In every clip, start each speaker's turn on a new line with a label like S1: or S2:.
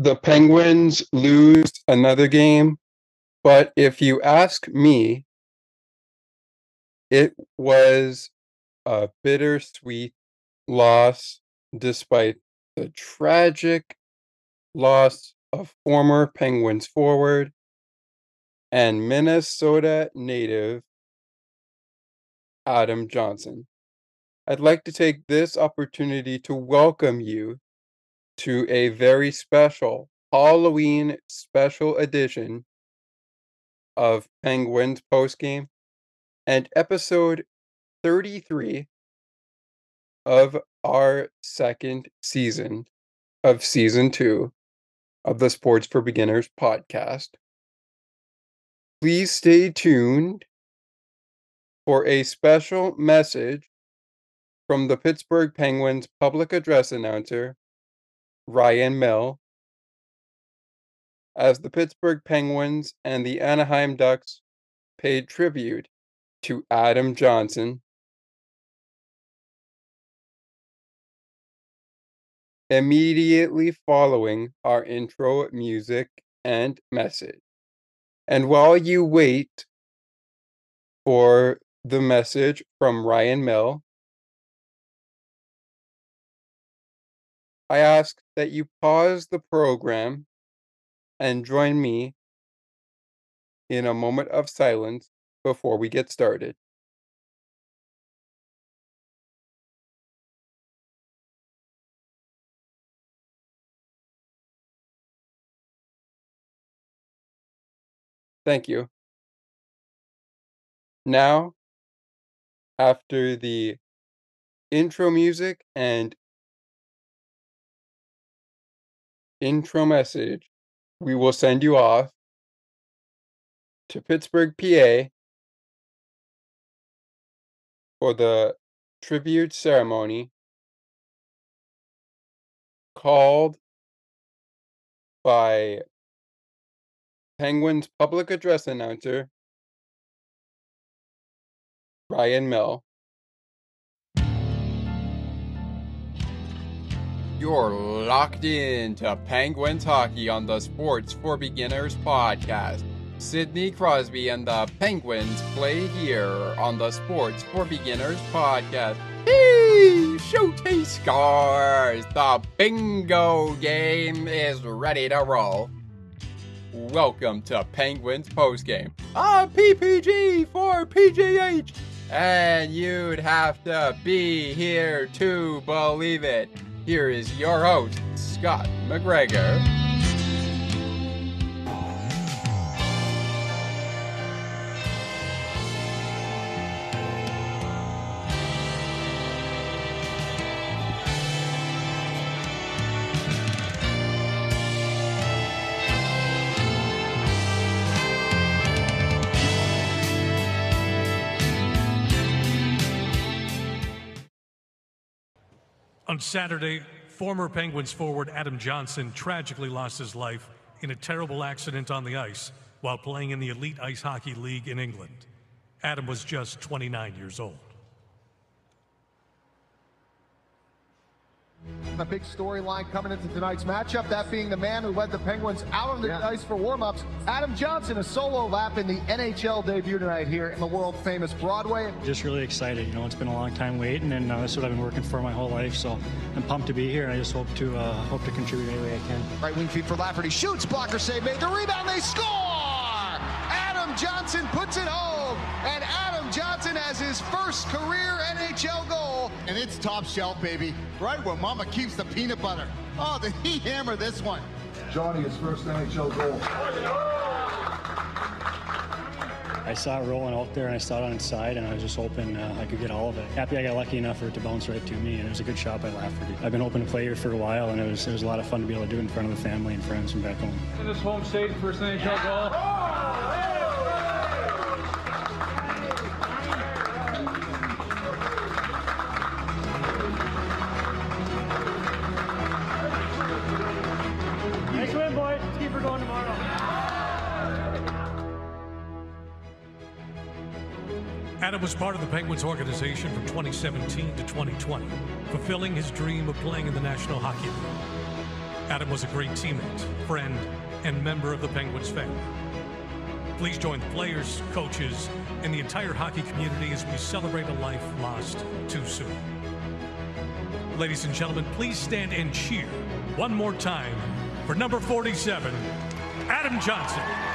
S1: the Penguins lose another game, but if you ask me, it was a bittersweet loss despite the tragic loss of former Penguins forward and Minnesota native Adam Johnson. I'd like to take this opportunity to welcome you to a very special Halloween special edition of Penguins postgame and episode 33 of our second season of season two of the Sports for Beginners podcast. Please stay tuned for a special message from the Pittsburgh Penguins public address announcer, Ryan Mill, as the Pittsburgh Penguins and the Anaheim Ducks paid tribute to Adam Johnson. Immediately following our intro music and message. And while you wait for the message from Ryan Mill, I ask that you pause the program and join me in a moment of silence before we get started. Thank you. Now, after the intro music and intro message, we will send you off to Pittsburgh, PA for the tribute ceremony called by Penguins public address announcer Ryan Mill. You're locked in to Penguins hockey on the Sports for Beginners podcast. Sidney Crosby and the Penguins play here on the Sports for Beginners podcast. Hey, Shooty scores! The bingo game is ready to roll. Welcome to Penguins postgame. A PPG for PGH. And you'd have to be here to believe it. Here is your host, Scott McGregor.
S2: Saturday, former Penguins forward Adam Johnson tragically lost his life in a terrible accident on the ice while playing in the Elite Ice Hockey League in England. Adam was just 29 years old.
S3: A big storyline coming into tonight's matchup, that being the man who led the Penguins out on the
S4: Yeah.
S3: ice for warm-ups. Adam Johnson, a solo lap in the NHL debut tonight here in the world-famous Broadway.
S4: Just really excited. You know, it's been a long time waiting, and uh, this is what I've been working for my whole life. So I'm pumped to be here, and I just hope to uh, hope to contribute any way I can.
S3: Right wing feed for Lafferty, shoots, blocker save, made the rebound, they score! Adam Johnson puts it home, and Adam Johnson has his first career NHL goal.
S5: and it's top shelf, baby. Right where Mama keeps the peanut butter. Oh, did he hammer this one?
S6: Johnny, his first NHL goal.
S4: I saw it rolling out there, and I saw it on its side, and I was just hoping uh, I could get all of it. Happy I got lucky enough for it to bounce right to me, and it was a good shot by Lafferty. I've been hoping to play here for a while, and it was it was a lot of fun to be able to do it in front of the family and friends from back home.
S7: In this home state, first NHL goal.
S2: Part of the Penguins organization from 2017 to 2020, fulfilling his dream of playing in the National Hockey League. Adam was a great teammate, friend, and member of the Penguins family. Please join the players, coaches, and the entire hockey community as we celebrate a life lost too soon. Ladies and gentlemen, please stand and cheer one more time for number 47, Adam Johnson.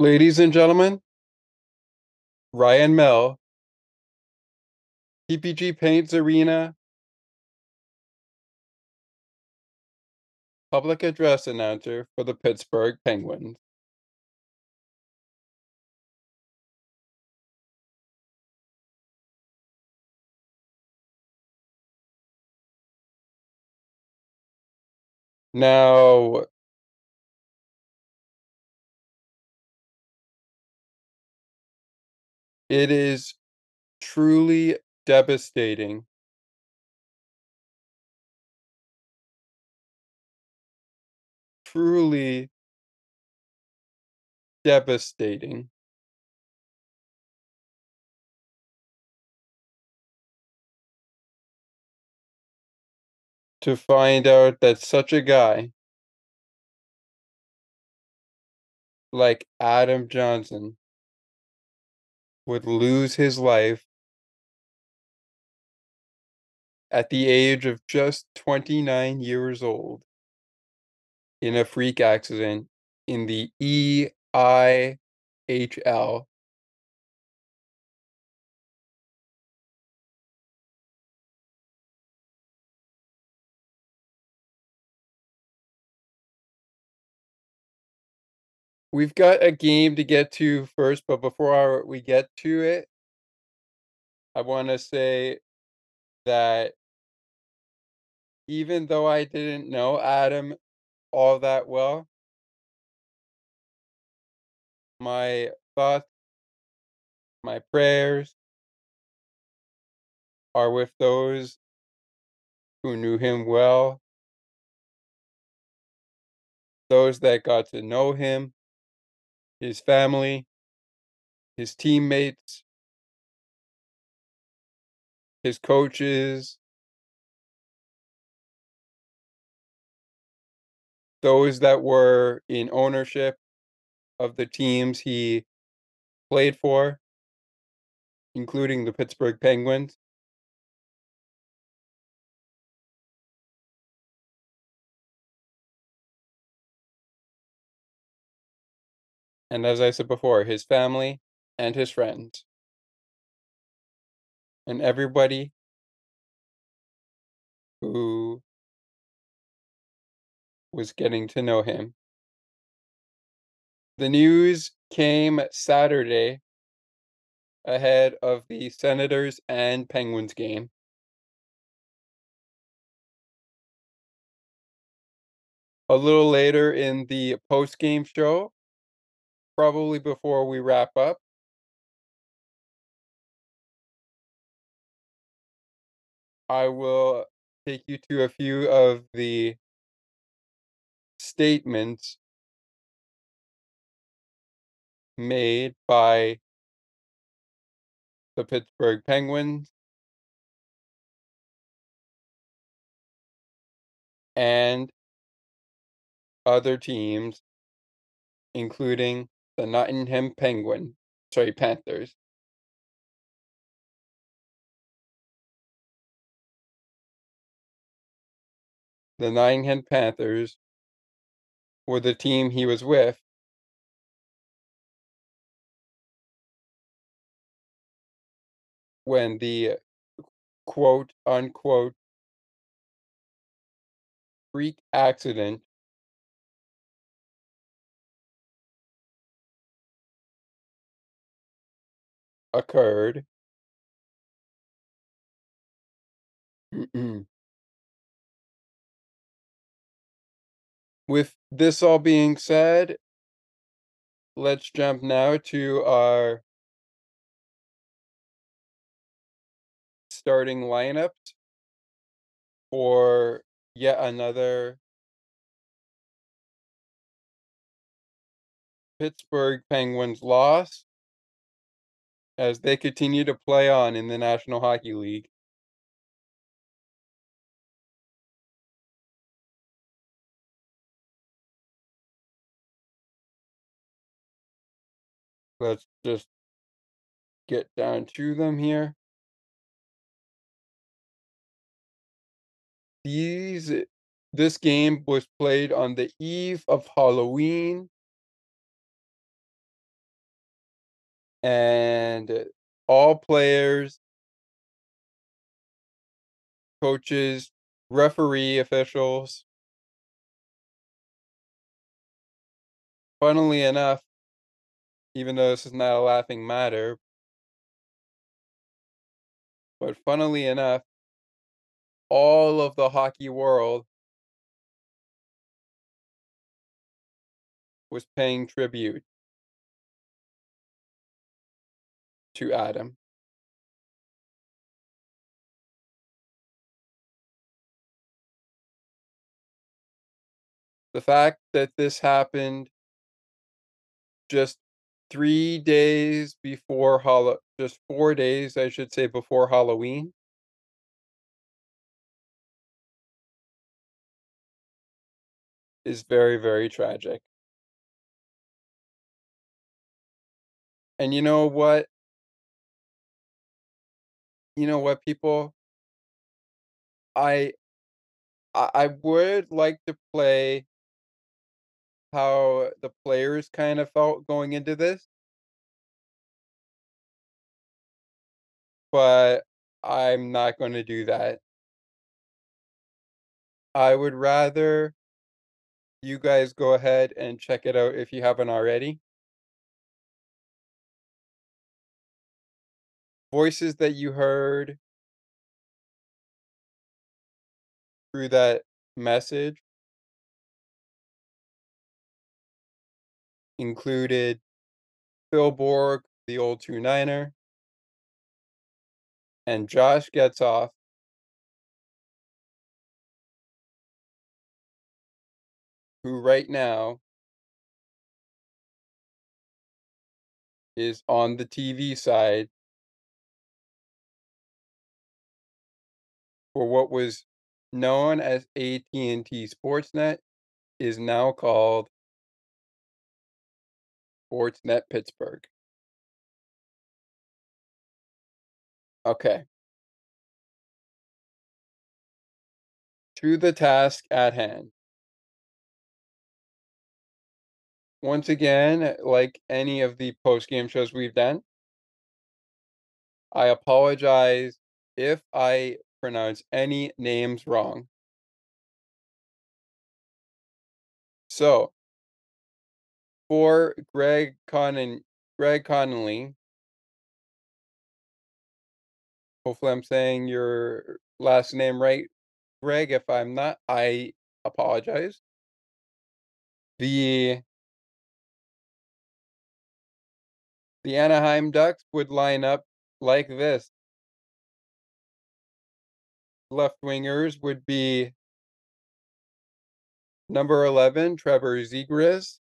S1: Ladies and gentlemen, Ryan Mill, PPG Paints Arena, public address announcer for the Pittsburgh Penguins. Now, it is truly devastating. Truly devastating. To find out that such a guy like Adam Johnson would lose his life at the age of just 29 years old in a freak accident in the EIHL. We've got a game to get to first, but before we get to it, I want to say that even though I didn't know Adam all that well, my thoughts, my prayers are with those who knew him well, those that got to know him, his family, his teammates, his coaches, those that were in ownership of the teams he played for, including the Pittsburgh Penguins. And as I said before, his family and his friends. And everybody who was getting to know him. The news came Saturday ahead of the Senators and Penguins game. A little later in the post game show, probably before we wrap up, I will take you to a few of the statements made by the Pittsburgh Penguins. And other teams, including the Nottingham Penguin, sorry, Panthers. the Nottingham Panthers, were the team he was with, when the quote unquote freak accident occurred. With this all being said, let's jump now to our starting lineup for yet another Pittsburgh Penguins loss as they continue to play on in the National Hockey League. Let's just get down to them here. These this game was played on the eve of Halloween. And all players, coaches, referee officials. Funnily enough, even though this is not a laughing matter, but funnily enough, all of the hockey world was paying tribute to Adam. The fact that this happened just three days before Hall, just four days, I should say, before Halloween. Is very, very tragic. And you know what? You know what, people? I I would like to play how the players kind of felt going into this. But I'm not gonna do that. I would rather you guys go ahead and check it out if you haven't already. Voices that you heard. Through that message. Included Phil Bourque, the old two niner, and Josh Getzoff. Who right now is on the TV side for what was known as AT&T Sportsnet is now called Sportsnet Pittsburgh. Okay. To the task at hand. Once again, like any of the post-game shows we've done, I apologize if I pronounce any names wrong. So, for Greg Connon, Greg Connolly, hopefully I'm saying your last name right, Greg. If I'm not, I apologize. The the Anaheim Ducks would line up like this. Left wingers would be number 11, Trevor Zegras,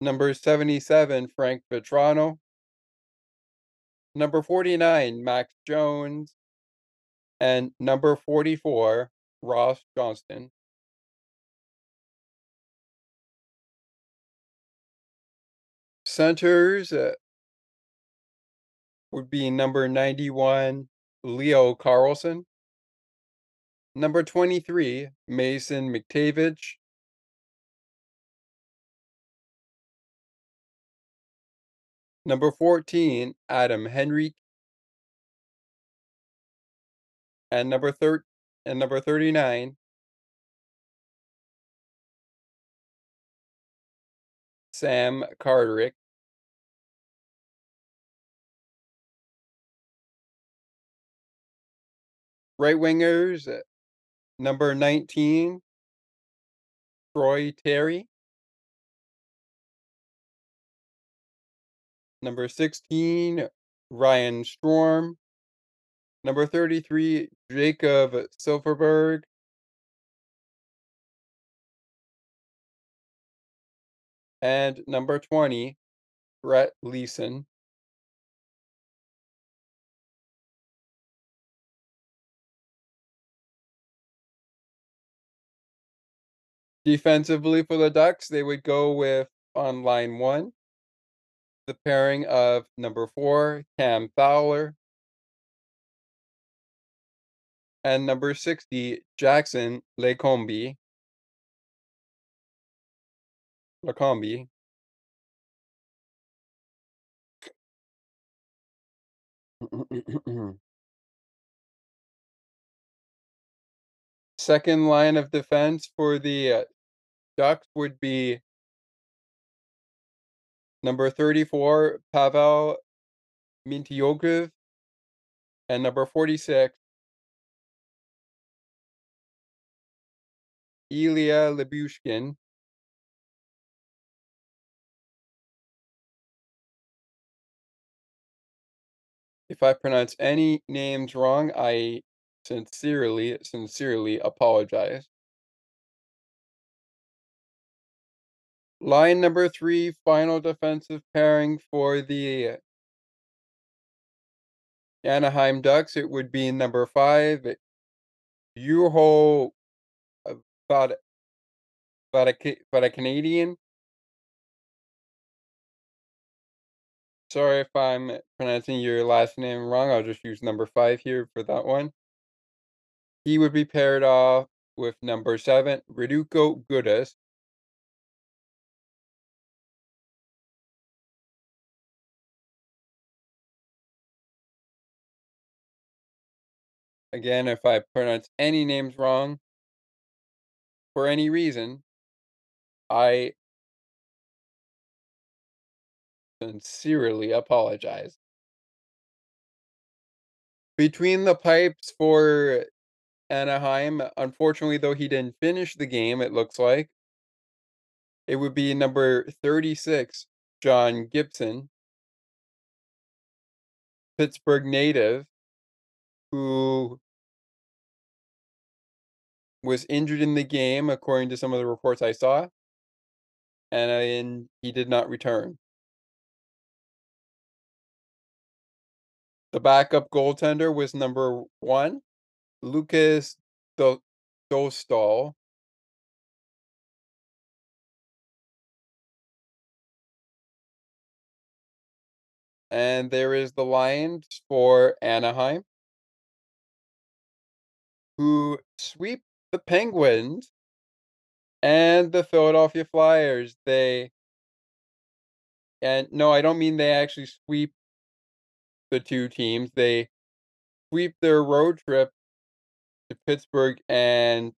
S1: number 77, Frank Vatrano, number 49, Max Jones, and number 44, Ross Johnston. Centers uh, would be number 91, Leo Carlsson. Number 23, Mason McTavish. Number 14, Adam Henrique. And number thir- and number 39, Sam Carterick. Right wingers, number 19, Troy Terry. Number 16, Ryan Strome. Number 33, Jakob Silfverberg. And number 20, Brett Leason. Defensively for the Ducks, they would go with on line one, the pairing of number four, Cam Fowler, and number 60, Jackson Lecombe. Lacombe. Second line of defense for the uh, Ducks would be number 34, Pavel Mintyukov, and number 46, Ilya Lyubushkin. If I pronounce any names wrong, I sincerely, sincerely apologize. Line number three, final defensive pairing for the Anaheim Ducks, it would be number five, about a about a Canadian. Sorry if I'm pronouncing your last name wrong. I'll just use number five here for that one. He would be paired off with number seven, Radko Gudas. Again, if I pronounce any names wrong for any reason, I sincerely apologize. Between the pipes for Anaheim, unfortunately, though he didn't finish the game, it looks like, it would be number 36, John Gibson, Pittsburgh native, who was injured in the game, according to some of the reports I saw, and, and he did not return. The backup goaltender was number one, Lukas Do- Dostal. And there is the Lions for Anaheim, who sweep the Penguins and the Philadelphia Flyers. They and no, I don't mean they actually sweep the two teams. They sweep their road trip to Pittsburgh and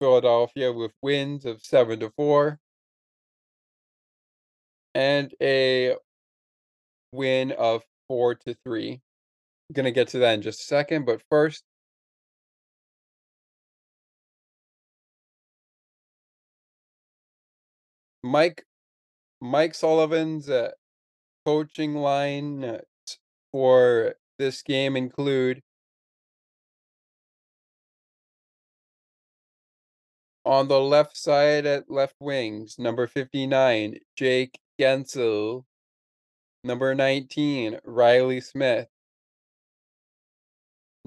S1: Philadelphia with wins of 7 to 4 and a win of 4 to 3. To get to that in just a second, but first Mike Mike Sullivan's uh, coaching line uh, for this game include on the left side at left wings, number 59, Jake Guentzel, Number 19, Reilly Smith.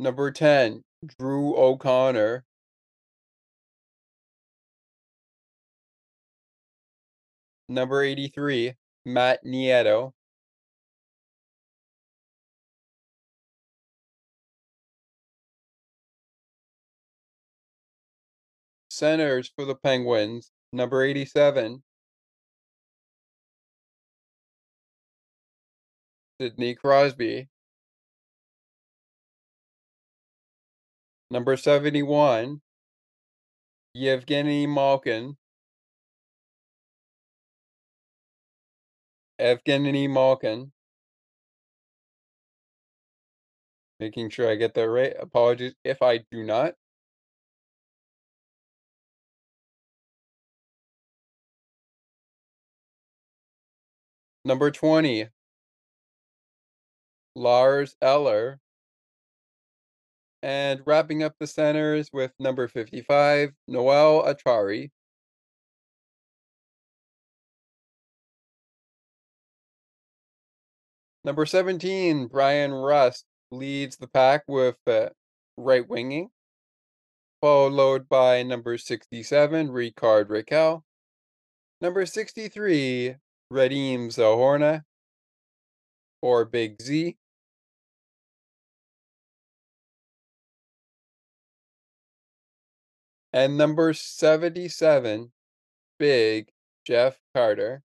S1: Number 10, Drew O'Connor. Number 83, Matt Nieto. Centers for the Penguins, number 87, Sidney Crosby. Number 71. Yevgeny Malkin. Evgeny Malkin. Making sure I get that right. Apologies if I do not. Number 20. Lars Eller. And wrapping up the centers with number 55, Noel Acciari. Number 17, Bryan Rust leads the pack with uh, right winging, followed by number 67, Rickard Rakell. Number 63, Radim Zohorna, or Big Z. And number 77, Big Jeff Carter.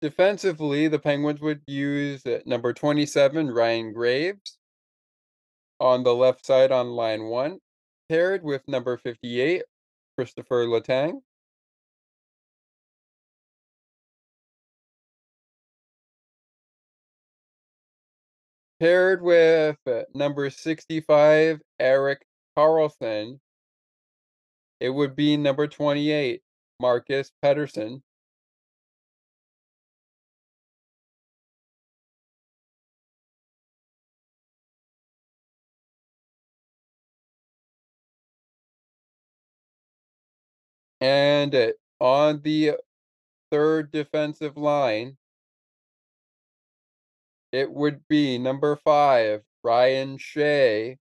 S1: Defensively, the Penguins would use uh, number 27, Ryan Graves, on the left side on line one, paired with number 58, Kristopher Letang. Paired with number 65, Erik Karlsson. it would be number 28, Marcus Pettersson. And uh, on the third defensive line, it would be number five, Ryan Shea,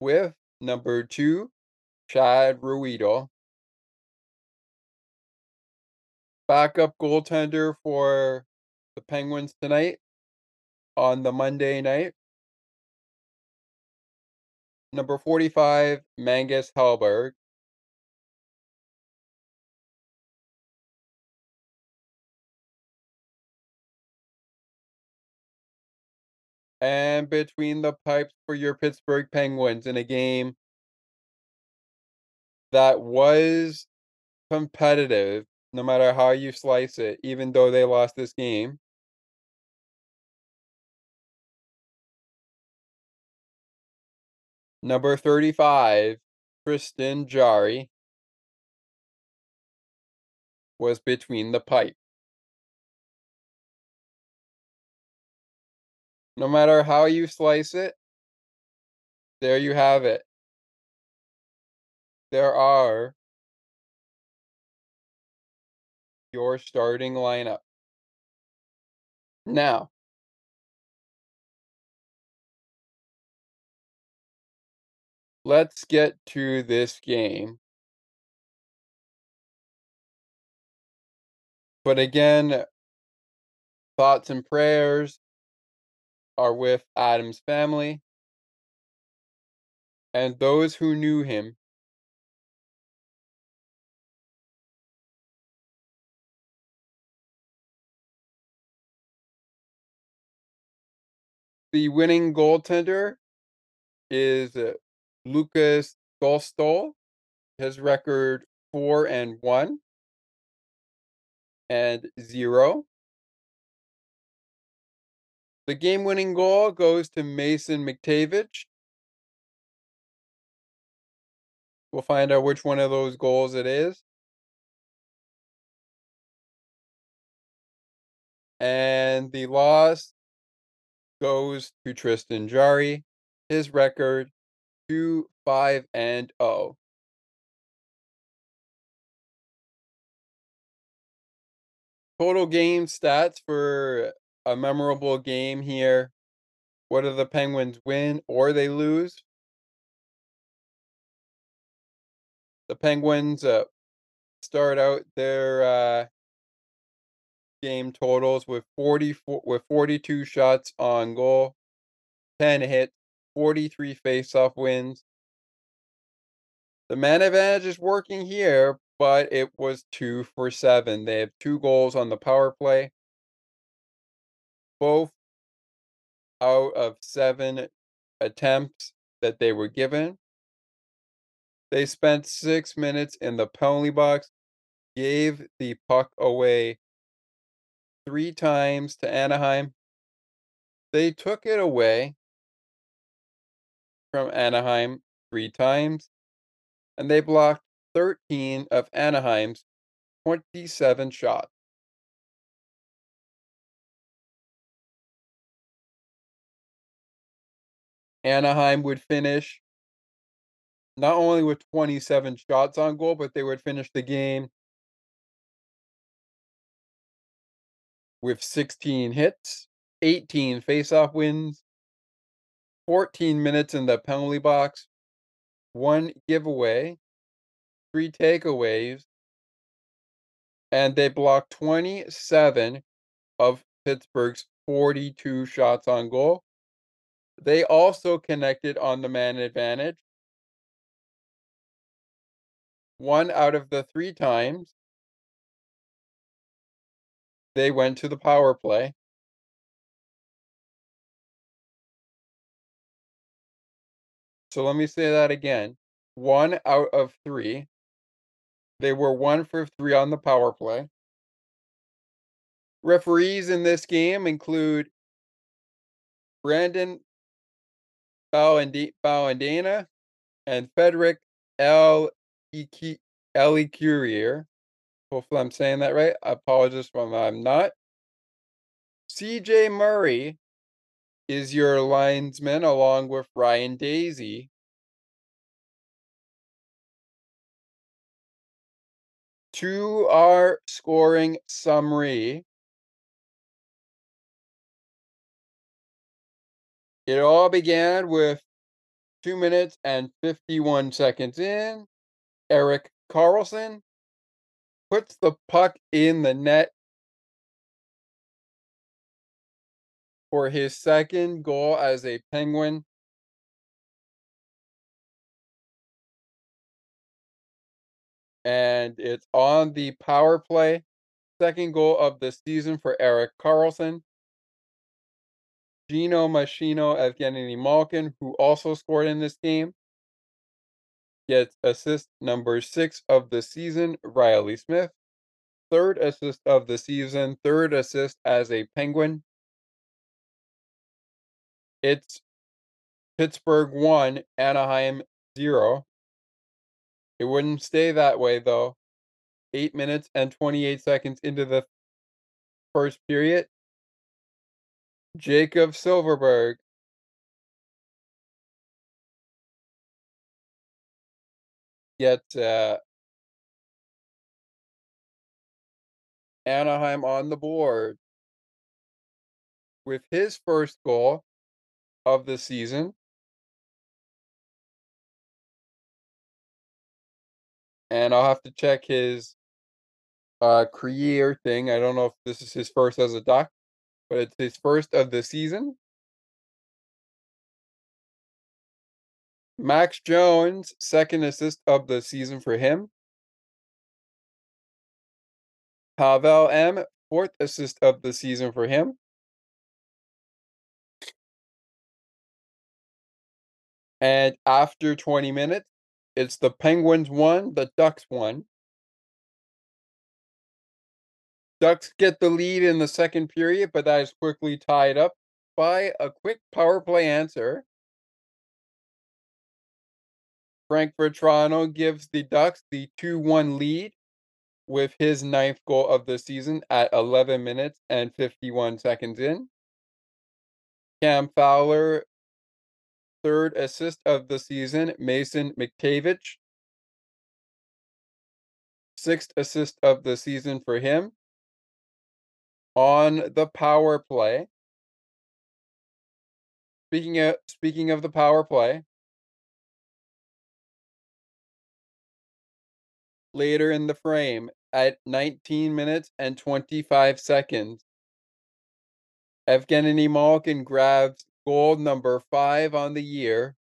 S1: with number two, Chad Ruhwedel. Backup goaltender for the Penguins tonight on the Monday night. Number 45, Magnus Hellberg. And between the pipes for your Pittsburgh Penguins in a game that was competitive, no matter how you slice it, even though they lost this game. Number 35, Tristan Jarry was between the pipe. No matter how you slice it, there you have it. There are your starting lineup. Now, let's get to this game. But again, thoughts and prayers are with Adam's family and those who knew him. The winning goaltender is uh, Lukas Dostal. His record four and one and zero. The game-winning goal goes to Mason McTavish. We'll find out which one of those goals it is. And the loss goes to Tristan Jarry. His record 2 5 and 0. Total game stats for a memorable game here. Whether the Penguins win or they lose. The Penguins uh, start out their uh, game totals with 44 with 42 shots on goal, 10 hits, 43 faceoff wins. The man advantage is working here, but it was two for seven. They have two goals on the power play, both out of seven attempts that they were given. They spent six minutes in the penalty box, gave the puck away three times to Anaheim. They took it away from Anaheim three times, and they blocked 13 of Anaheim's 27 shots. Anaheim would finish not only with 27 shots on goal, but they would finish the game with 16 hits, 18 faceoff wins, 14 minutes in the penalty box, one giveaway, three takeaways, and they blocked 27 of Pittsburgh's 42 shots on goal. They also connected on the man advantage. One out of the three times they went to the power play. So let me say that again. One out of three. They were one for three on the power play. Referees in this game include Brandon Ballandina and Frederick L. Ellie. Hopefully, I'm saying that right. I apologize if I'm not. CJ Murray is your linesman along with Ryan Daisy. To our scoring summary. It all began with two minutes and 51 seconds in. Erik Karlsson puts the puck in the net for his second goal as a Penguin. And it's on the power play. Second goal of the season for Erik Karlsson. Geno Machino, Evgeny Malkin, who also scored in this game, gets assist number six of the season, Reilly Smith. Third assist of the season, third assist as a Penguin. It's Pittsburgh 1, Anaheim 0. It wouldn't stay that way, though. 8 minutes and 28 seconds into the first period. Jakob Silfverberg. gets uh, Anaheim on the board with his first goal of the season. And I'll have to check his uh, career thing. I don't know if this is his first as a Duck, but it's his first of the season. Max Jones, second assist of the season for him. Pavel M, fourth assist of the season for him. And after 20 minutes, it's the Penguins one, the Ducks one. Ducks get the lead in the second period, but that is quickly tied up by a quick power play answer. Frank Vatrano gives the Ducks the 2 1 lead with his ninth goal of the season at 11 minutes and 51 seconds in. Cam Fowler, third assist of the season, Mason McTavish. Sixth assist of the season for him. On the power play. Speaking of speaking of the power play, later in the frame at 19 minutes and 25 seconds. Evgeny Malkin grabs goal number five on the year.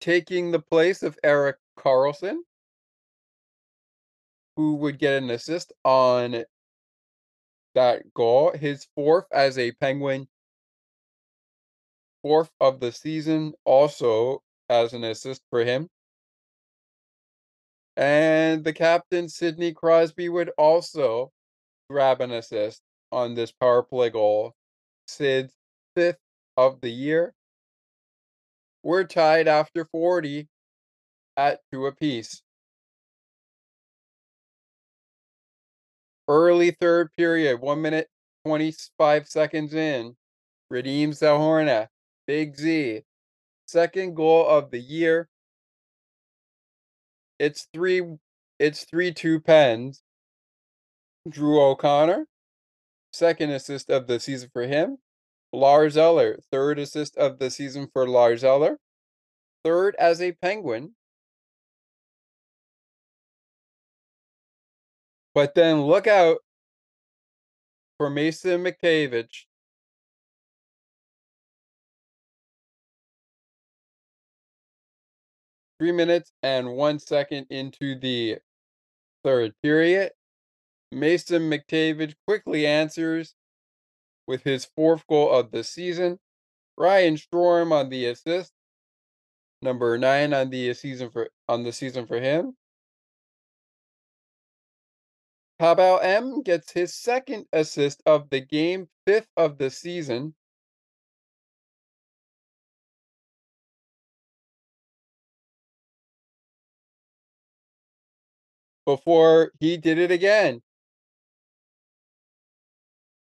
S1: Taking the place of Erik Karlsson, who would get an assist on that goal, his fourth as a Penguin, fourth of the season, also as an assist for him. And the captain, Sidney Crosby, would also grab an assist on this power play goal. Sid's fifth of the year. We're tied after 40 at two apiece. Early third period, one minute, 25 seconds in. Radim Zohorna, Big Z. Second goal of the year. It's three it's three two pens. Drew O'Connor, second assist of the season for him. Lars Eller, third assist of the season for Lars Eller. Third as a Penguin. But then look out for Mason McTavish. Three minutes and one second into the third period. Mason McTavish quickly answers with his fourth goal of the season. Ryan Strome on the assist. Number nine on the season for on the season for him. Pavel M gets his second assist of the game, fifth of the season. Before he did it again.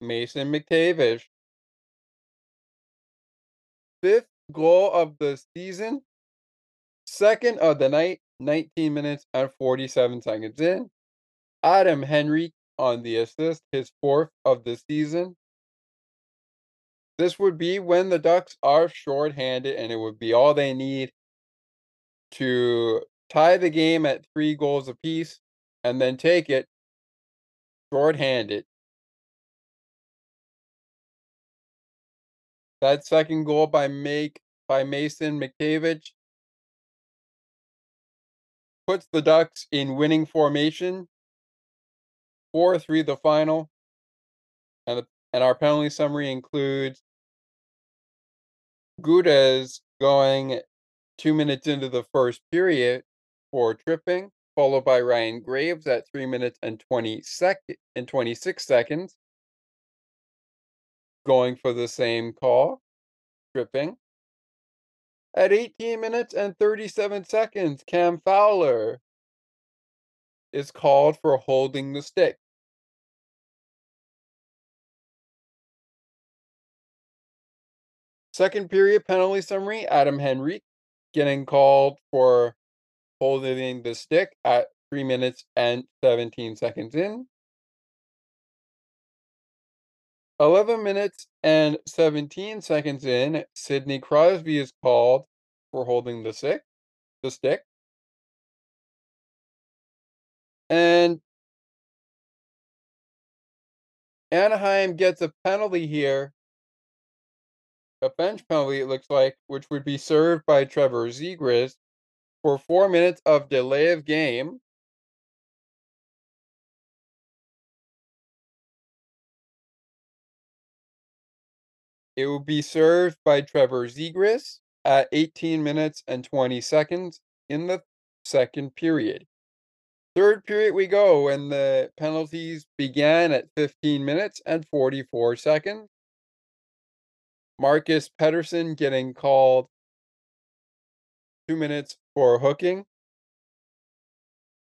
S1: Mason McTavish. Fifth goal of the season. Second of the night, 19 minutes and 47 seconds in. Adam Henrique on the assist, his fourth of the season. This would be when the Ducks are shorthanded, and it would be all they need to tie the game at three goals apiece and then take it shorthanded. That second goal by make by Mason McTavish puts the Ducks in winning formation. 4-3 the final. And and our penalty summary includes Gudas going 2 minutes into the first period for tripping, followed by Ryan Graves at 3 minutes and 20 sec- and 26 seconds going for the same call, tripping. At 18 minutes and 37 seconds, Cam Fowler is called for holding the stick. Second period penalty summary Adam Henrique getting called for holding the stick at 3 minutes and 17 seconds in. 11 minutes and 17 seconds in, Sidney Crosby is called for holding the stick, the stick. And Anaheim gets a penalty here. A bench penalty, it looks like, which would be served by Trevor Zegras for four minutes of delay of game. It will be served by Trevor Zegras at 18 minutes and 20 seconds in the second period. Third period we go, and the penalties began at 15 minutes and 44 seconds. Marcus Pettersson getting called two minutes for hooking.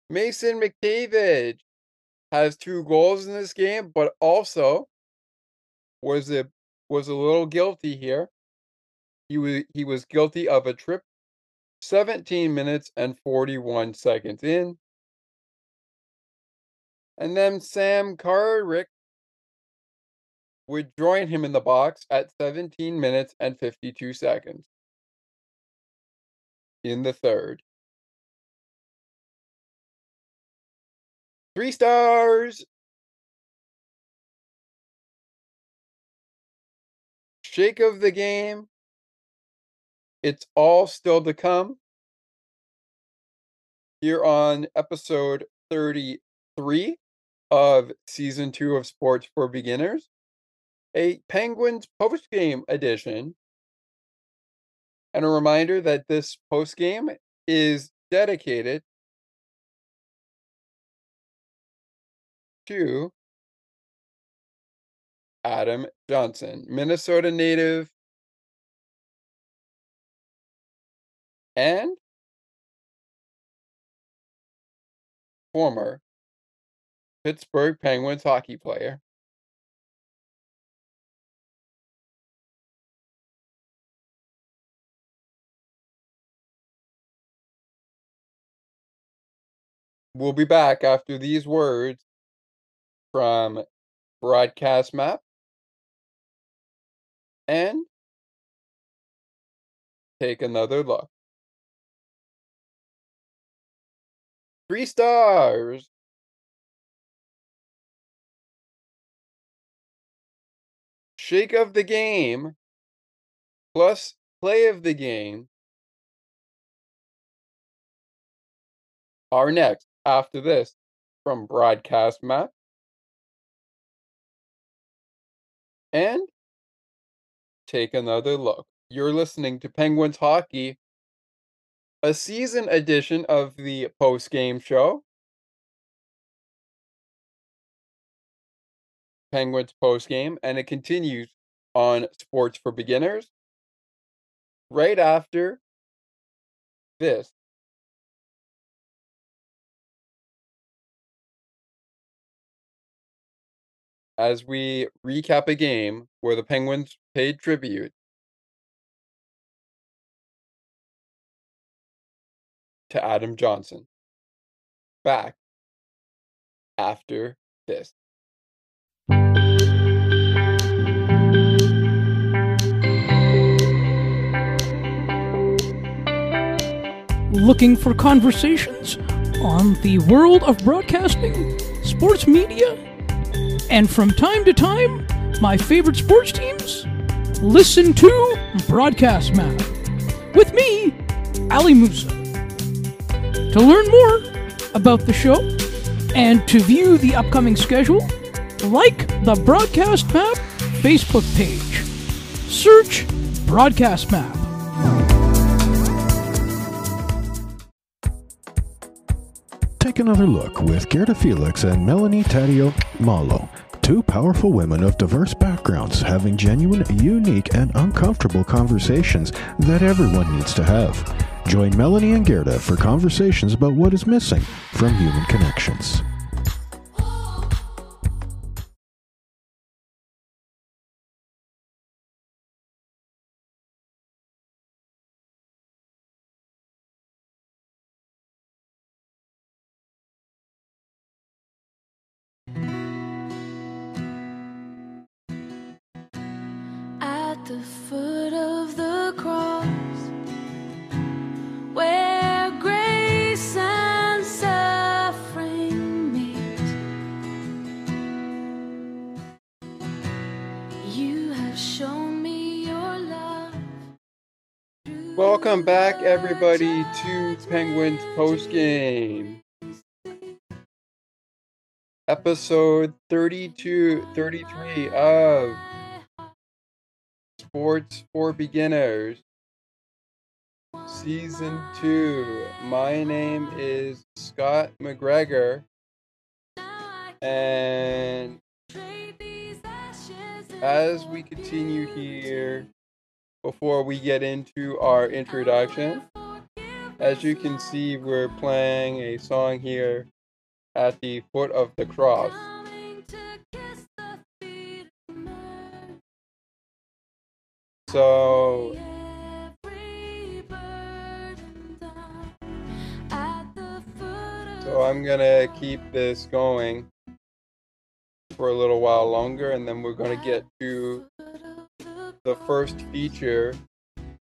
S1: Mason McTavish has two goals in this game, but also was a was a little guilty here. He was he was guilty of a trip 17 minutes and 41 seconds in and then Sam Carrick would join him in the box at 17 minutes and 52 seconds in the third. Three stars. Shake of the game. It's all still to come. Here on episode 33 of season two of Sports for Beginners, a Penguins post game edition. And a reminder that this post game is dedicated to Adam Johnson, Minnesota native and former Pittsburgh Penguins hockey player. We'll be back after these words from Broadcast Map and take another look. Three stars. Shake of the game plus play of the game are next after this from Broadcast Map. And take another look. You're listening to Penguins Hockey, a season edition of the post game show. Penguins post game, and it continues on Sports for Beginners right after this. As we recap a game where the Penguins paid tribute to Adam Johnson. Back after this.
S8: Looking for conversations on the world of broadcasting, sports media, and from time to time, my favorite sports teams? Listen to Broadcast Map with me, Ali Musa. To learn more about the show and to view the upcoming schedule, like the Broadcast Map Facebook page. Search Broadcast Map.
S9: Take another look with Gerda Felix and Melanie Taddeo Malo, two powerful women of diverse backgrounds having genuine, unique, and uncomfortable conversations that everyone needs to have. Join Melanie and Gerda for conversations about what is missing from human connections.
S1: Back, everybody, to Penguins post game. Episode 32, 33 of Sports for Beginners, Season 2. My name is Scott McGregor, and as we continue here, before we get into our introduction, as you can see, we're playing a song here at the foot of the cross. So, so I'm gonna keep this going for a little while longer, and then we're gonna get to the first feature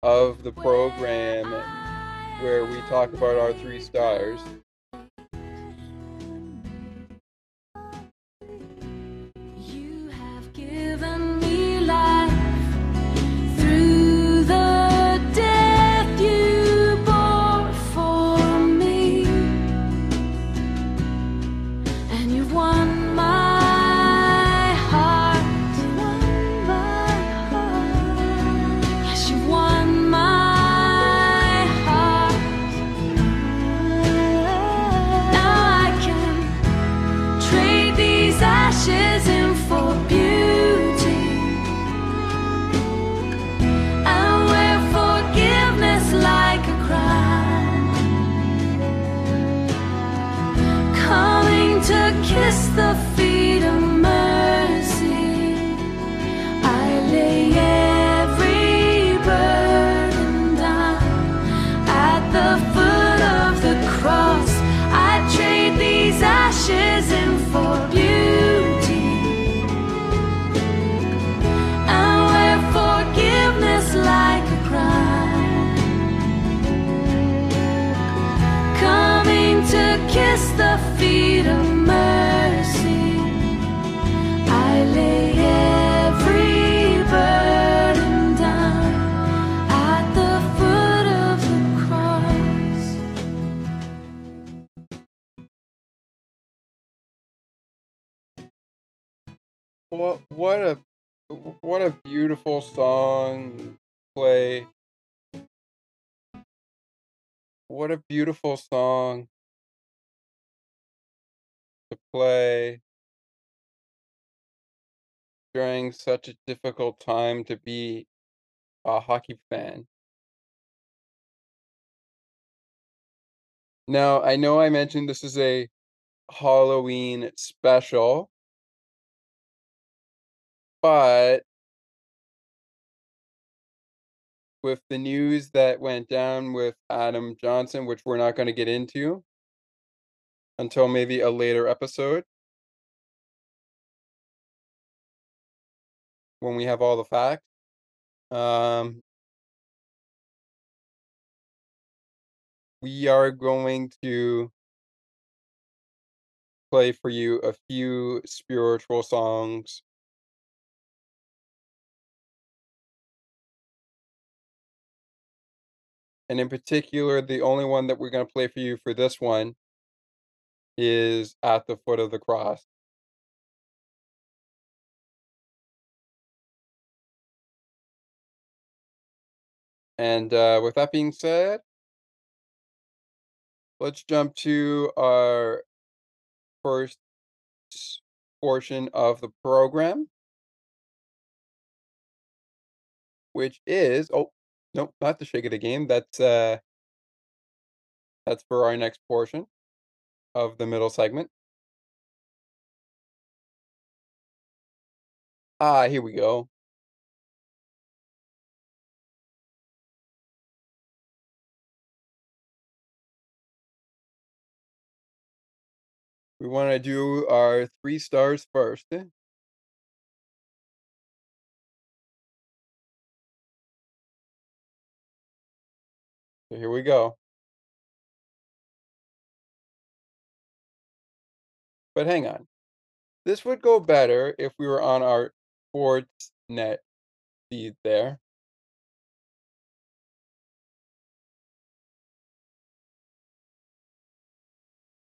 S1: of the program where we talk about our three stars. What a what a beautiful song play. What a beautiful song to play during such a difficult time to be a hockey fan. Now, I know I mentioned this is a Halloween special. But with the news that went down with Adam Johnson, which we're not gonna get into until maybe a later episode when we have all the facts. Um we are going to play for you a few spiritual songs. And in particular, the only one that we're gonna play for you for this one is "At the Foot of the Cross." And, uh, with that being said let's jump to our first portion of the program which is oh, nope, not the shake the game, that's, uh that's for our next portion of the middle segment. Ah, here we go. We wanna do our 3 stars first. So here we go. But hang on. This would go better if we were on our Sportsnet feed there.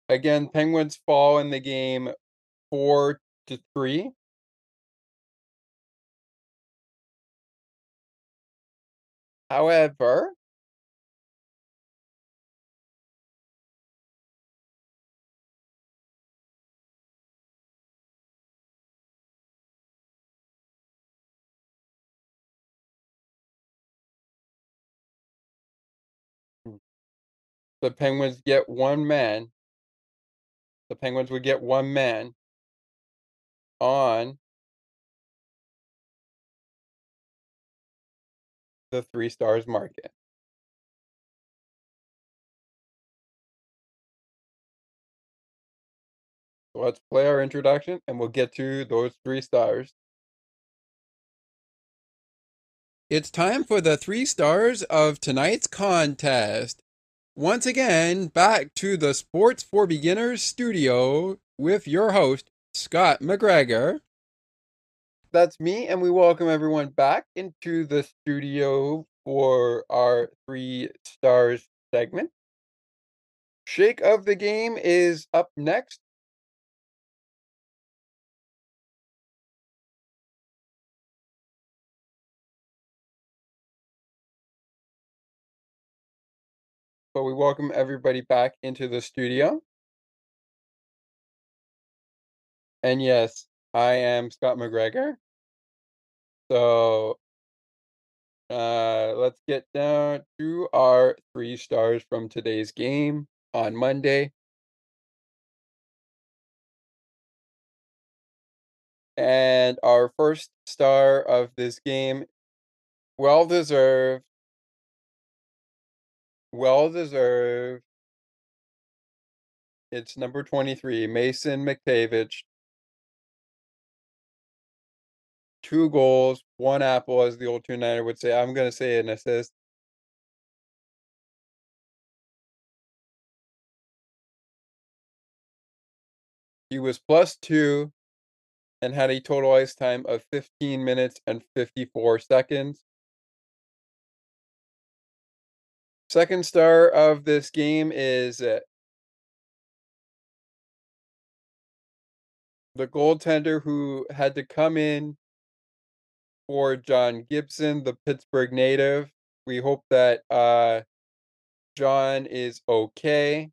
S1: Again, Penguins fall in the game 4 to 3. However The Penguins get 1 man the Penguins would get 1 man on the 3 stars market. Let's play our introduction, and we'll get to those 3 stars. It's time for the 3 stars of tonight's contest. Once again, back to the Sports for Beginners studio with your host, Scott McGregor. That's me, and we welcome everyone back into the studio for our 3 stars segment. Shake of the game is up next. But we welcome everybody back into the studio. And yes, I am Scott McGregor. So uh, let's get down to our 3 stars from today's game on Monday. And our first star of this game, well deserved well deserved. It's number 23, Mason McTavish. 2 goals, 1 apple, as the old 2-niner would say. I'm gonna say an assist. He was +2 and had a total ice time of 15 minutes and 54 seconds. Second star of this game is, uh the goaltender who had to come in for John Gibson, the Pittsburgh native. We hope that uh, John is okay.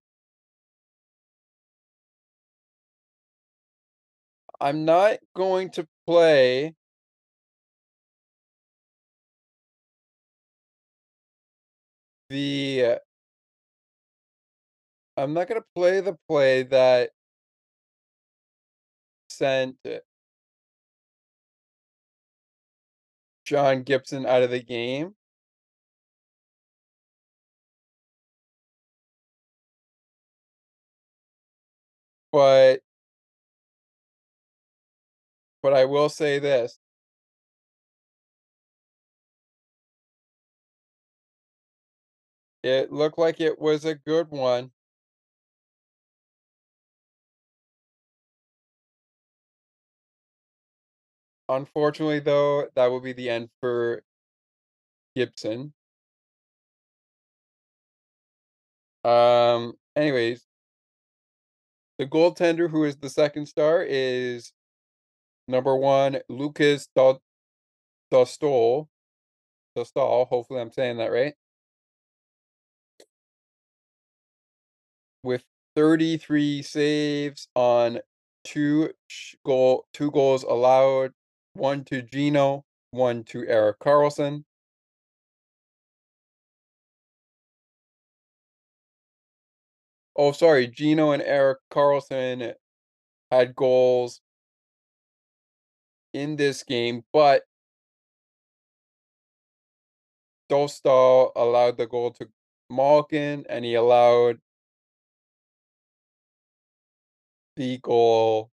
S1: I'm not going to play the uh I'm not gonna play the play that sent John Gibson out of the game. But but I will say this. It looked like it was a good one. Unfortunately, though, that will be the end for Gibson. Um, anyways the goaltender who is the second star is number 1, Lukas Do Dostal. Dostal, hopefully I'm saying that right. With 33 saves on 2 goal 2 goals allowed, 1 to Geno, 1 to Erik Karlsson. Oh, sorry, Geno and Erik Karlsson had goals in this game, but Dostal allowed the goal to Malkin, and he allowed goal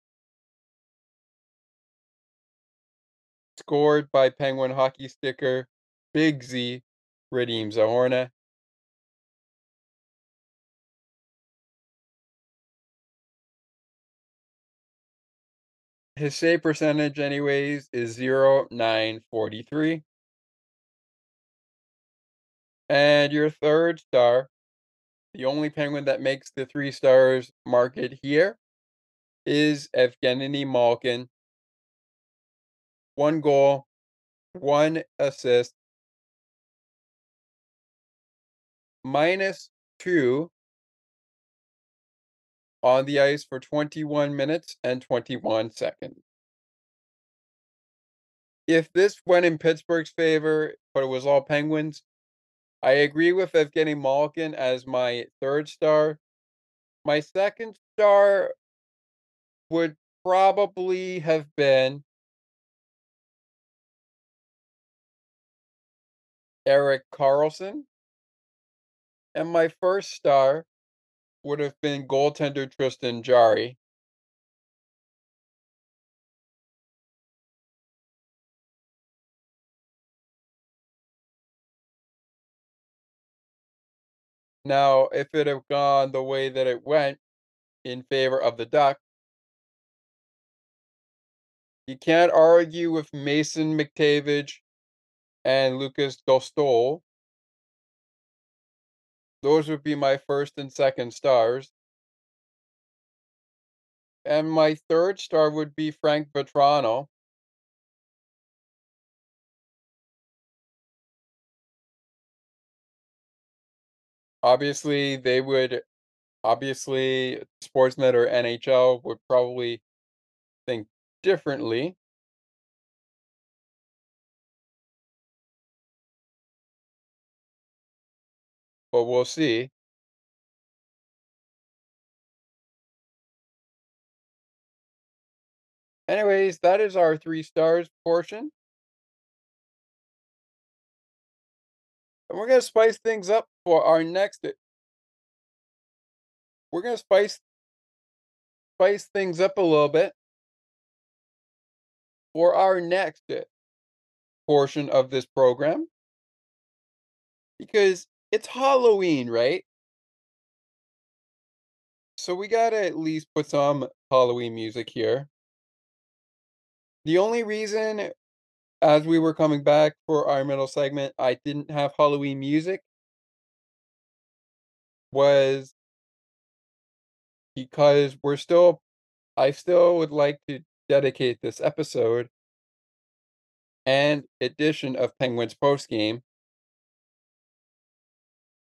S1: scored by Penguin hockey sticker Big Z Radim Zohorna. His save percentage anyways is 0.943. And your third star, the only Penguin that makes the 3 stars market here, is Evgeny Malkin. 1 goal, 1 assist. Minus 2 on the ice for 21 minutes and 21 seconds. If this went in Pittsburgh's favor, but it was all Penguins, I agree with Evgeny Malkin as my third star. My second star would probably have been Erik Karlsson. And my first star would have been goaltender Tristan Jarry. Now, if it had gone the way that it went in favor of the Ducks you can't argue with Mason McTavish and Lukas Dostal. Those would be my first and second stars. And my third star would be Frank Vatrano. Obviously, they would obviously, Sportsnet or NHL would probably think differently. But we'll see. Anyways, that is our 3 stars portion. And we're gonna spice things up for our next we're gonna spice spice things up a little bit for our next eh, portion of this program. Because it's Halloween, right? So we gotta at least put some Halloween music here. The only reason, as we were coming back for our middle segment, I didn't have Halloween music was because we're still I still would like to dedicate this episode and edition of Penguins postgame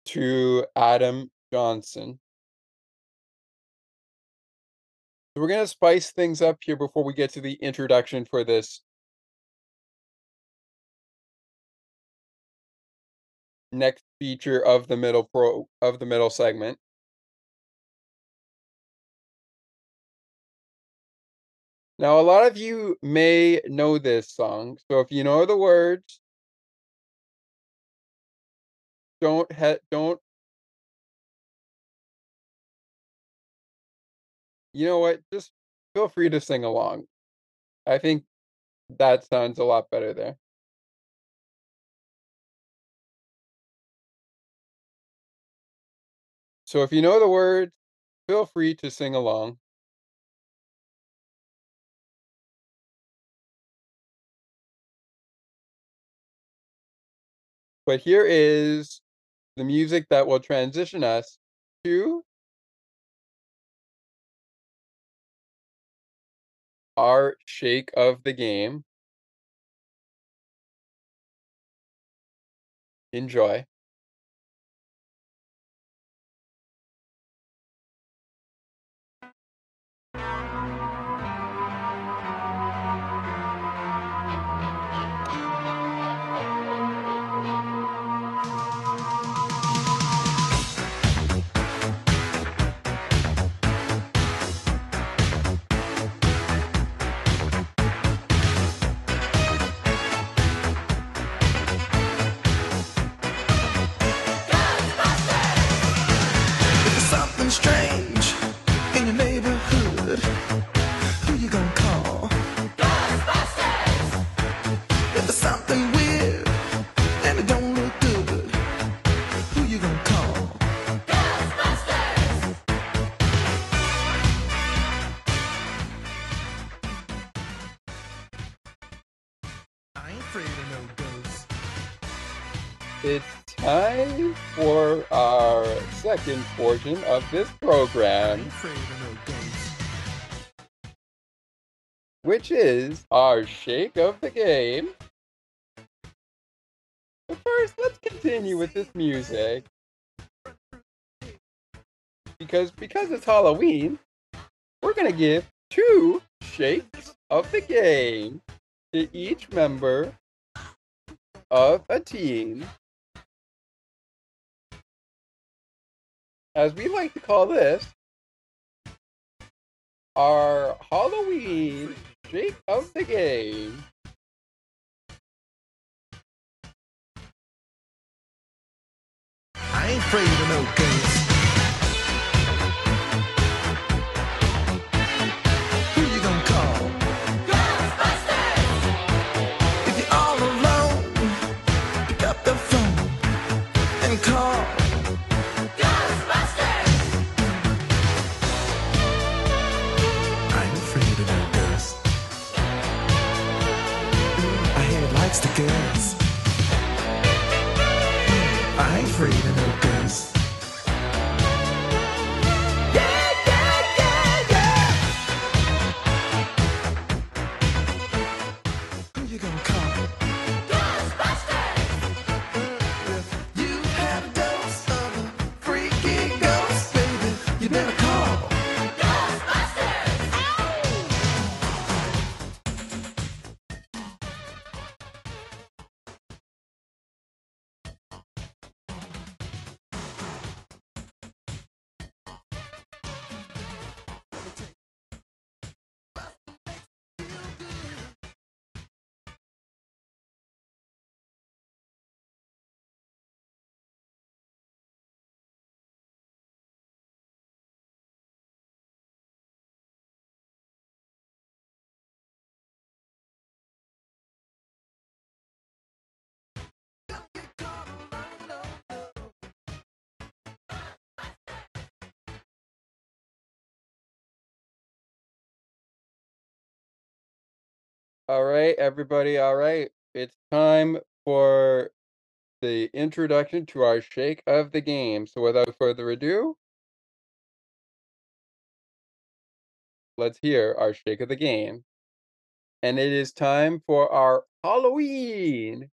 S1: to Adam Johnson. So we're going to spice things up here before we get to the introduction for this next feature of the middle pro of the middle segment. Now, a lot of you may know this song, so if you know the words, don't he- don't you know what? Just feel free to sing along. I think that sounds a lot better there. So if you know the words, feel free to sing along. But here is the music that will transition us to our shake of the game. Enjoy. It's time for our second portion of this program,
S10: Afraid of no ghosts.
S1: which is our shake of the game. But first, let's continue with this music. Because because it's Halloween, we're gonna give two shakes of the game to each member of a team. As we like to call this, our Halloween shake of the game.
S10: I ain't afraid of no ghosts. All
S1: right, everybody. All right. It's time for the introduction to our shake of the game. So without further ado, let's hear our shake of the game. And it is time for our Halloween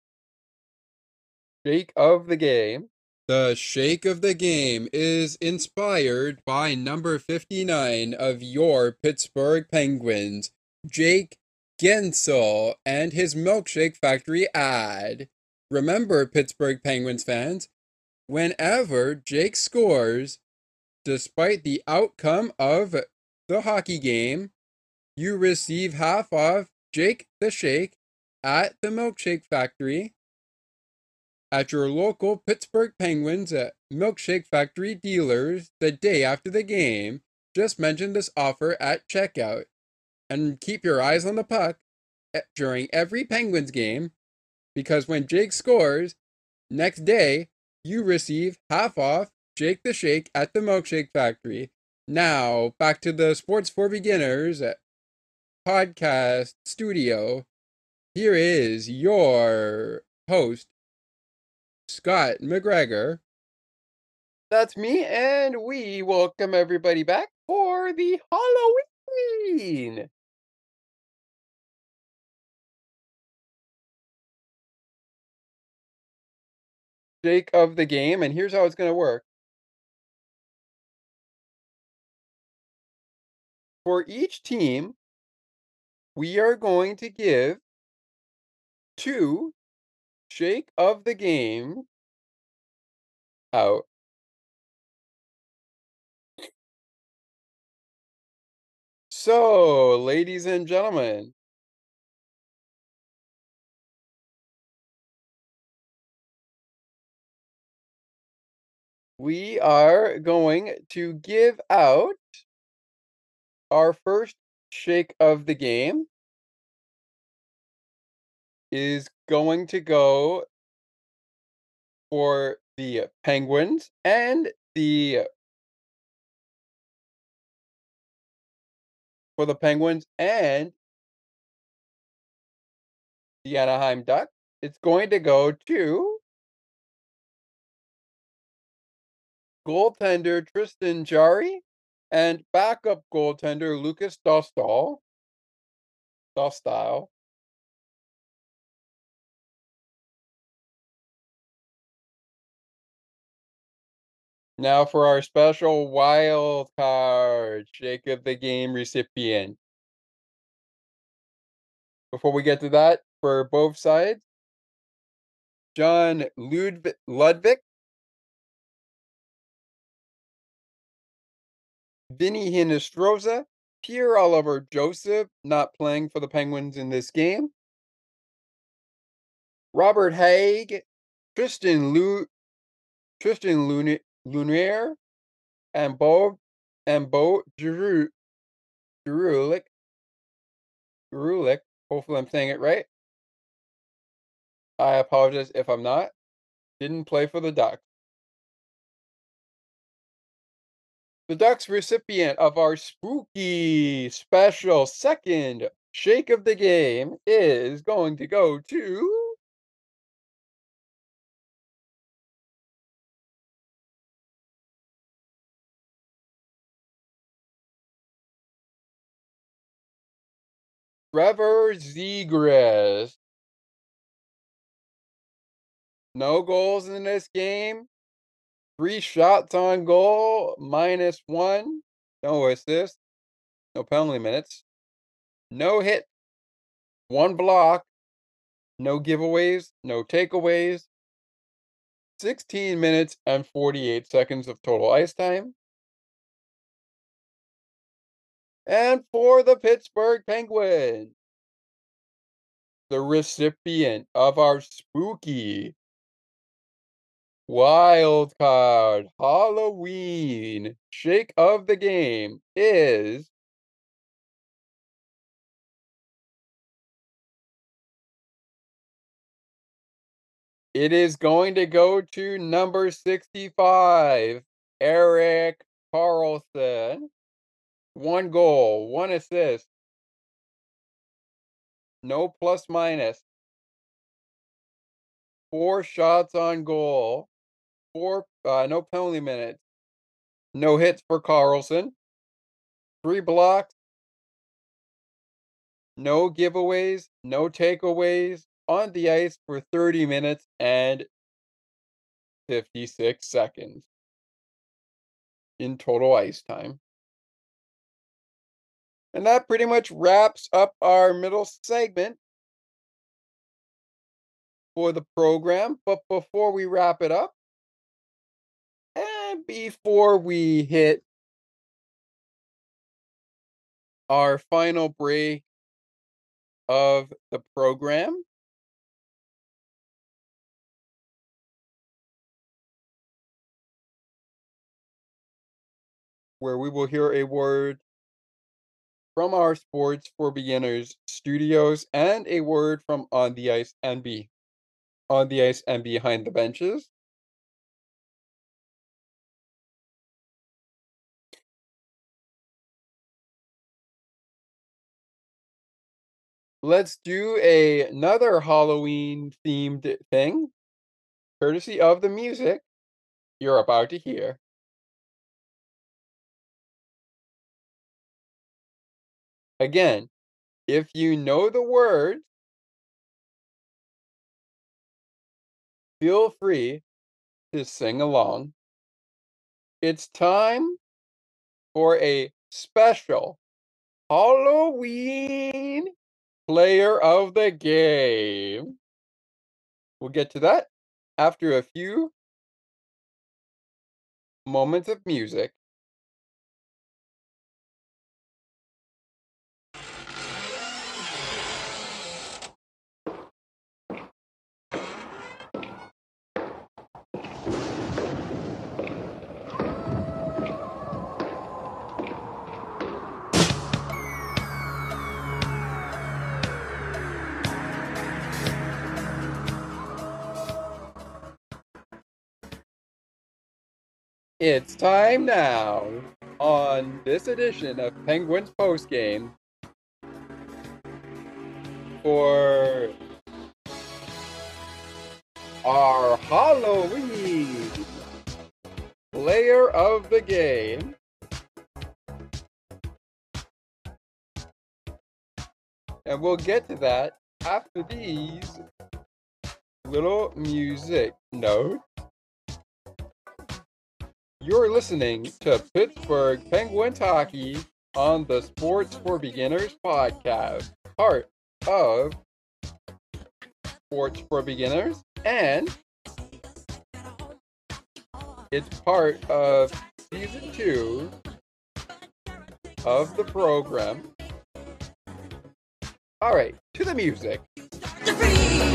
S1: shake of the game. The shake of the game is inspired by number 59 of your Pittsburgh Penguins, Jake Guentzel, and his Milkshake Factory ad. Remember, Pittsburgh Penguins fans, whenever Jake scores, despite the outcome of the hockey game, you receive half off Jake the Shake at the Milkshake Factory at your local Pittsburgh Penguins at Milkshake Factory dealers the day after the game. Just mention this offer at checkout and keep your eyes on the puck eh, during every Penguins game because when Jake scores, next day you receive half off Jake the Shake at the Milkshake Factory. Now, back to the Sports for Beginners eh, podcast studio. Here is your host, Scott McGregor. That's me, and we welcome everybody back for the Halloween. Jake of the game, and here's how it's going to work. For each team, we are going to give two shake of the game out. So, ladies and gentlemen, we are going to give out our first shake of the game. Is going to go for the Penguins and the for the Penguins and the Anaheim Ducks. It's going to go to goaltender Tristan Jarry and backup goaltender Lukas Dostal. Dostal. Now for our special wild card shake of the game recipient. Before we get to that, for both sides, John Ludwig, Ludwig, Vinny Hinostroza, Pierre Oliver Joseph, not playing for the Penguins in this game. Robert Haig, Tristan Lu, Tristan Luni, Lunaire, and Bo and Bo Giroulic, Giroulic. Hopefully, I'm saying it right. I apologize if I'm not. Didn't play for the Ducks. The Ducks recipient of our spooky special second shake of the game is going to go to Trevor Zegras. No goals in this game. Three shots on goal, minus one. No assist. No penalty minutes. No hit. One block. No giveaways. No takeaways. 16 minutes and 48 seconds of total ice time. And for the Pittsburgh Penguins, the recipient of our spooky wild card Halloween shake of the game is It is going to go to number 65, Erik Karlsson. One goal, one assist. No plus minus. Four shots on goal. Four uh, no penalty minutes. No hits for Karlsson, Three blocks, no giveaways, no takeaways on the ice for 30 minutes and 56 seconds in total ice time. And that pretty much wraps up our middle segment for the program. But before we wrap it up, and before we hit our final break of the program, where we will hear a word from our Sports for Beginners studios and a word from On the Ice and Be On the Ice and Behind the Benches. Let's do a, another Halloween themed thing, courtesy of the music you're about to hear. Again, if you know the words, feel free to sing along. It's time for a special Halloween player of the game. We'll get to that after a few moments of music. It's time now on this edition of Penguins Postgame for our Halloween player of the game. And we'll get to that after these little music notes. You're listening to Pittsburgh Penguins Hockey on the Sports for Beginners podcast, part of Sports for Beginners, and it's part of season two of the program. All right, to the music.
S11: The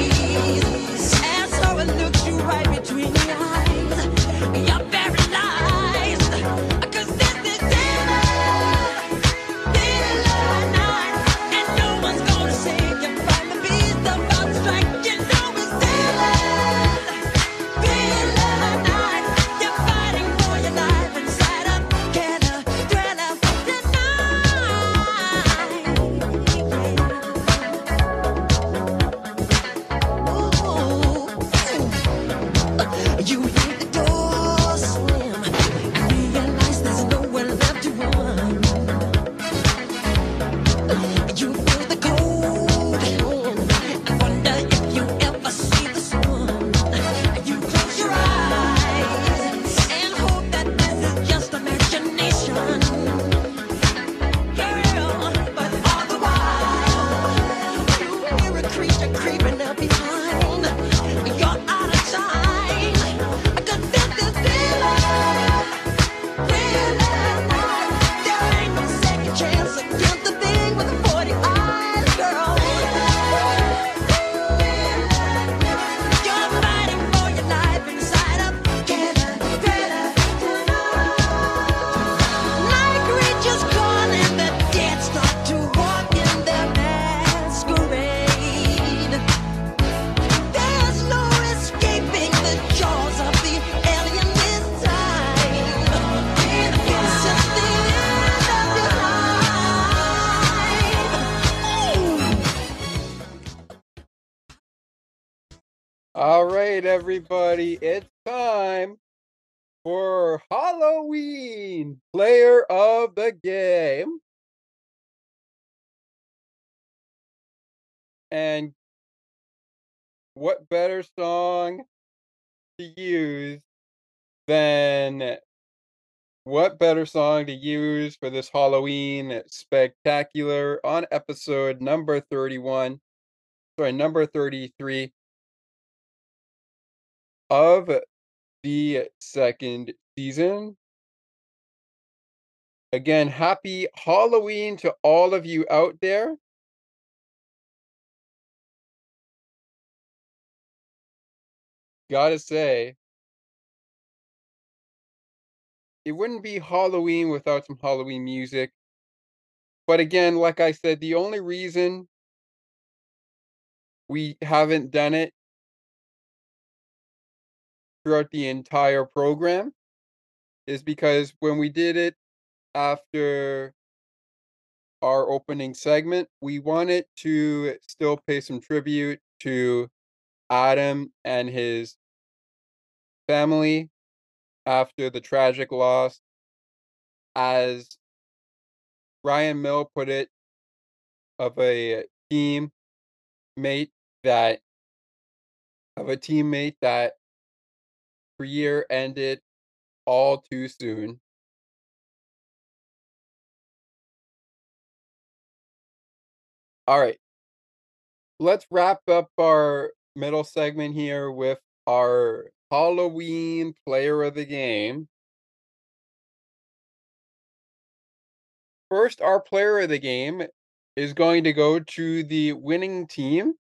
S1: right, everybody, it's time for Halloween player of the game. And what better song to use than what better song to use for this Halloween spectacular on episode number 31, sorry, number 33 of the second season. Again, happy Halloween to all of you out there. Gotta say, it wouldn't be Halloween without some Halloween music. But again, like I said, the only reason we haven't done it throughout the entire program is because when we did it after our opening segment, we wanted to still pay some tribute to Adam and his family after the tragic loss. As Ryan Mill put it, of a team mate that of a teammate that career ended all too soon. All right. Let's wrap up our middle segment here with our Halloween player of the game. First, our player of the game is going to go to the winning team.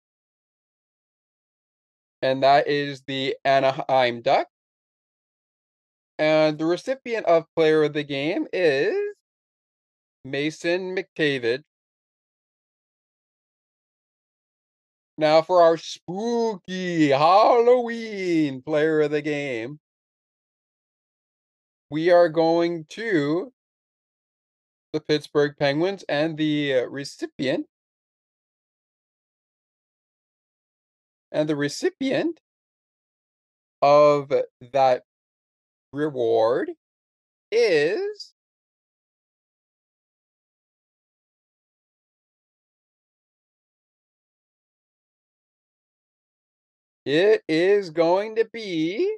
S1: And that is the Anaheim Duck. And the recipient of player of the game is Mason McTavish. Now for our spooky Halloween player of the game, we are going to the Pittsburgh Penguins and the uh, recipient and the recipient of that reward is It is going to be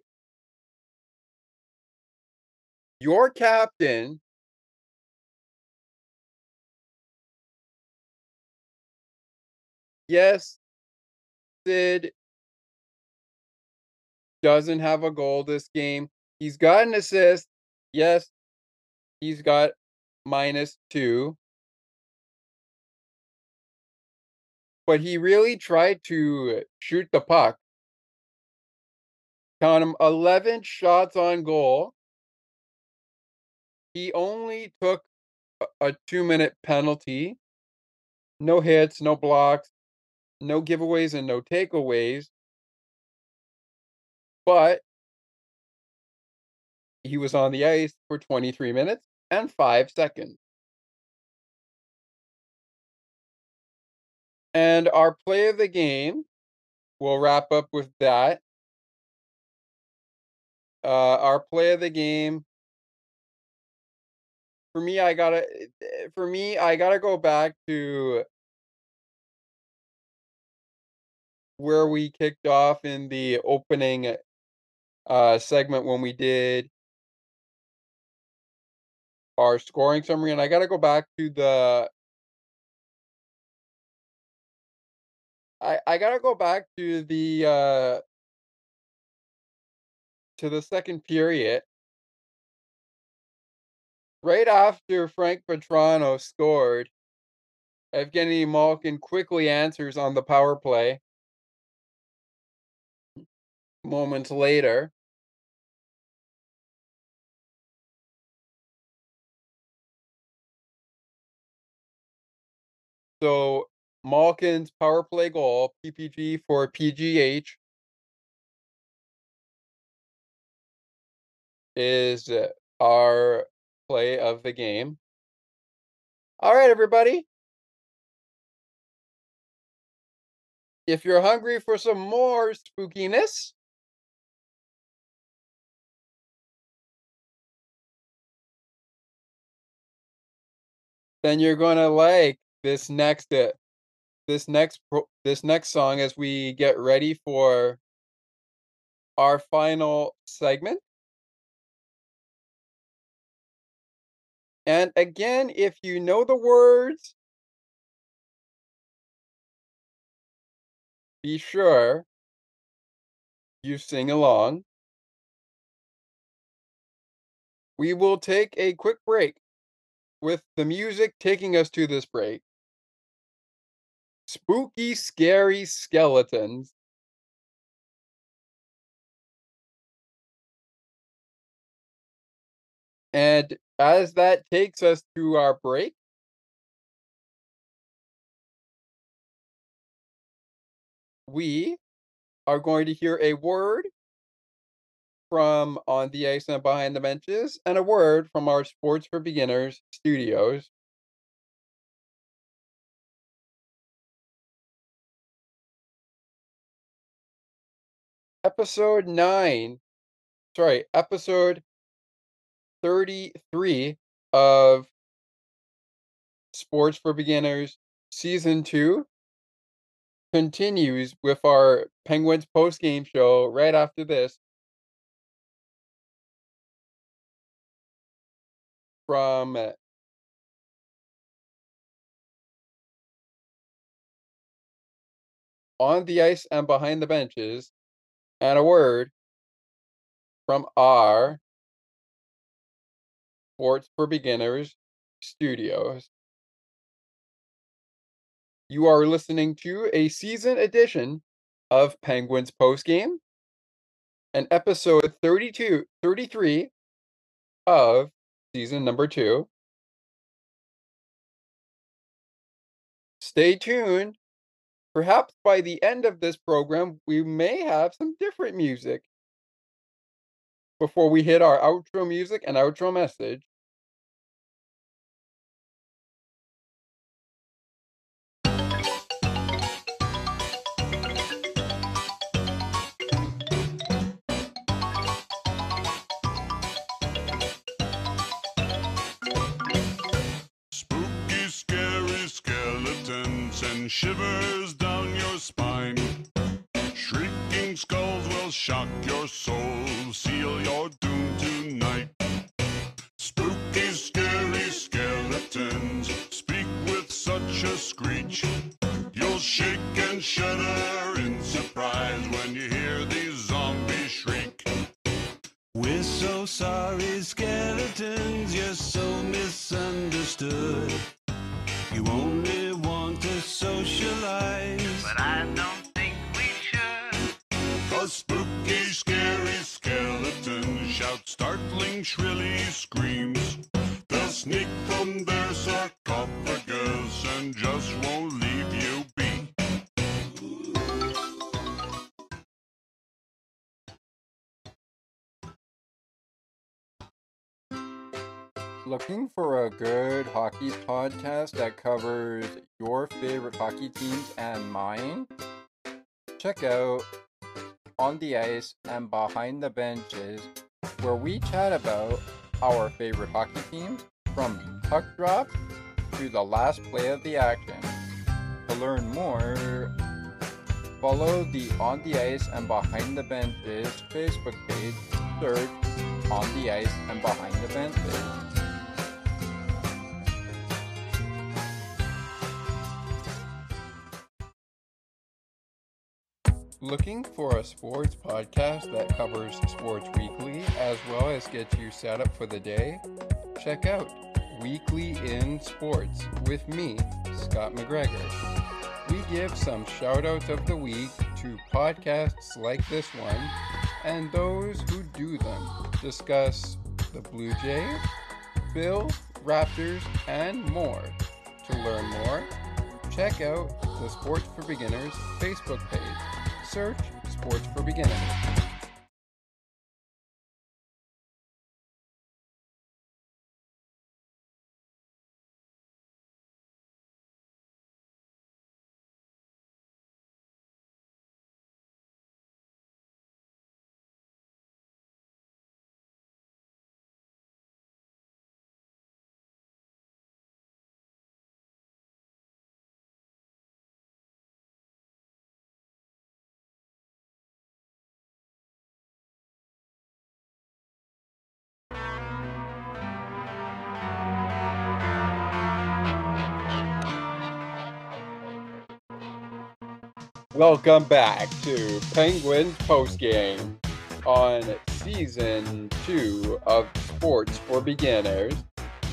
S1: your captain Yes, Sid doesn't have a goal this game. He's got an assist. Yes, he's got minus two. But he really tried to shoot the puck. Count him 11 shots on goal. He only took a, two minute penalty. No hits, no blocks, no giveaways, and no takeaways. But he was on the ice for 23 minutes and 5 seconds. And our play of the game, we'll wrap up with that. Uh, our play of the game. For me, I gotta. For me, I gotta go back to where we kicked off in the opening uh, segment when we did our scoring summary, and I got to go back to the. I I got to go back to the uh, to the second period. Right after Frank Vatrano scored, Evgeny Malkin quickly answers on the power play. Moments later, So Malkin's power play goal, PPG for PGH, is our play of the game. All right, everybody. If you're hungry for some more spookiness, then you're going to like this next uh, this next this next song as we get ready for our final segment. And again, if you know the words, be sure you sing along. We will take a quick break with the music taking us to this break. Spooky, scary skeletons. And as that takes us to our break, we are going to hear a word from On the Ice and Behind the Benches and a word from our Sports for Beginners studios. Episode 9, sorry, episode 33 of Sports for Beginners Season 2 continues with our Penguins post game show right after this. From uh, on the ice and behind the benches, and a word from our Sports for Beginners studios. You are listening to a season edition of Penguins Postgame and episode 32, 33 of season number two. Stay tuned. Perhaps by the end of this program, we may have some different music. Before we hit our outro music and outro message,
S12: shivers down your spine. Shrieking skulls will shock your soul, seal your doom tonight. Spooky, scary skeletons speak with such a screech. You'll shake and shudder in surprise when you hear these zombies shriek.
S11: We're so sorry, skeletons, you're so misunderstood. You only
S12: startling, shrilly screams. They'll sneak from their sarcophagus and just won't leave you be.
S1: Looking for a good hockey podcast that covers your favorite hockey teams and mine? Check out On the Ice and Behind the Benches, where we chat about our favorite hockey teams from puck drop to the last play of the action. To learn more, follow the On the Ice and Behind the Benches Facebook page, search On the Ice and Behind the Benches. Looking for a sports podcast that covers sports weekly as well as gets you set up for the day? Check out Weekly in Sports with me, Scott McGregor. We give some shout outs of the week to podcasts like this one and those who do them. Discuss the Blue Jays, Bills, Raptors, and more. To learn more, check out the Sports for Beginners Facebook page search Sports for Beginners. Welcome back to Penguins Postgame on season two of Sports for Beginners,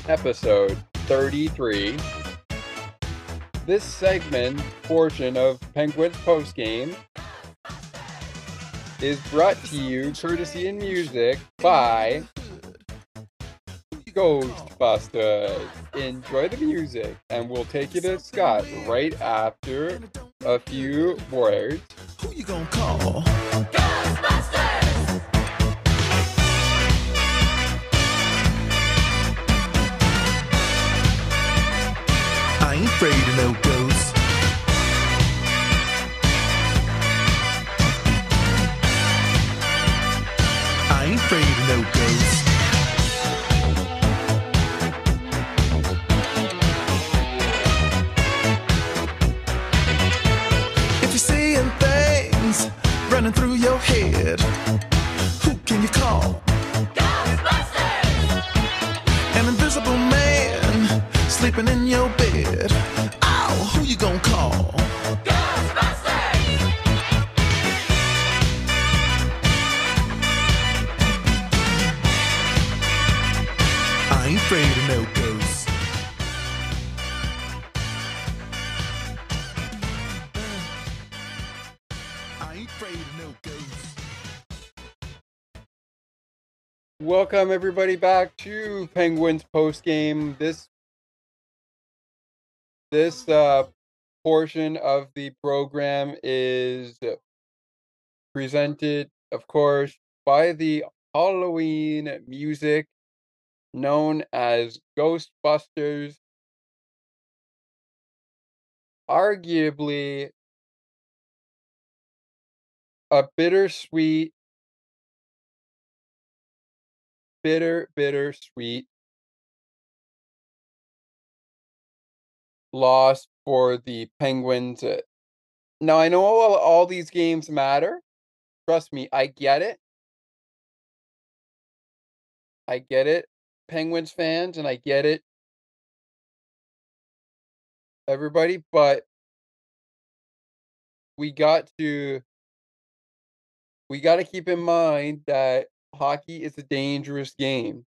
S1: episode 33. This segment portion of Penguins Postgame is brought to you courtesy in music by Ghostbusters. Enjoy the music, and we'll take you to Scott right after a few words.
S11: Who you gonna call? Ghostbusters! I ain't afraid of no ghosts. I ain't afraid of no ghosts. You call? An invisible man sleeping in your bed. Oh, who you gonna call?
S1: Welcome everybody back to Penguins post game. This this uh portion of the program is presented of course by the Halloween music known as Ghostbusters. Arguably a bittersweet bitter, bitter sweet loss for the Penguins. Uh, Now, I know all, all these games matter. Trust me, I get it. I get it, Penguins fans, and I get it, everybody, but we got to we got to keep in mind that hockey is a dangerous game.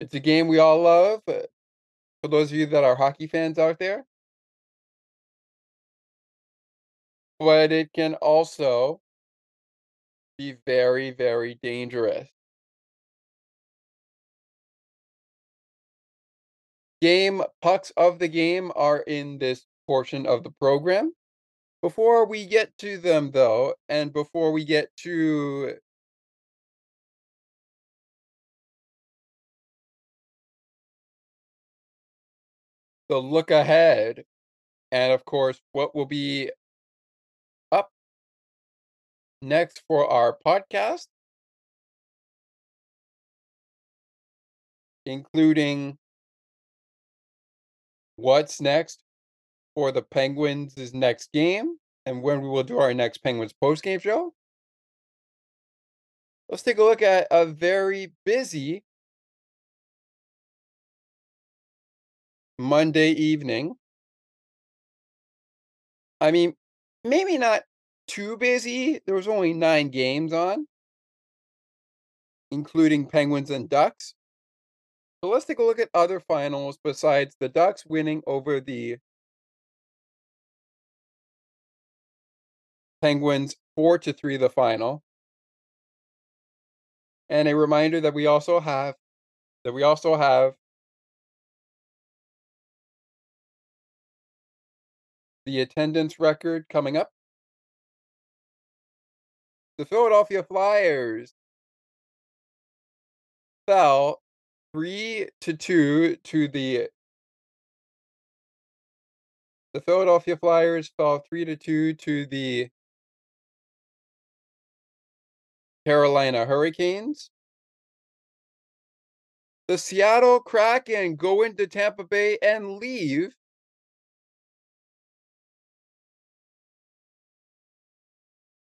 S1: It's a game we all love. uh, For those of you that are hockey fans out there, but it can also be very, very dangerous. Game pucks of the game are in this portion of the program. Before we get to them, though, and before we get to the look ahead, and of course, what will be up next for our podcast, including what's next for the Penguins' next game and when we will do our next Penguins post-game show. Let's take a look at a very busy Monday evening. I mean, maybe not too busy. There was only nine games on, including Penguins and Ducks. So let's take a look at other finals besides the Ducks winning over the Penguins 4 to 3 the final. And a reminder that we also have that we also have the attendance record coming up. The Philadelphia Flyers fell 3 to 2 to the The Philadelphia Flyers fell 3 to 2 to the Carolina Hurricanes. The Seattle Kraken go into Tampa Bay and leave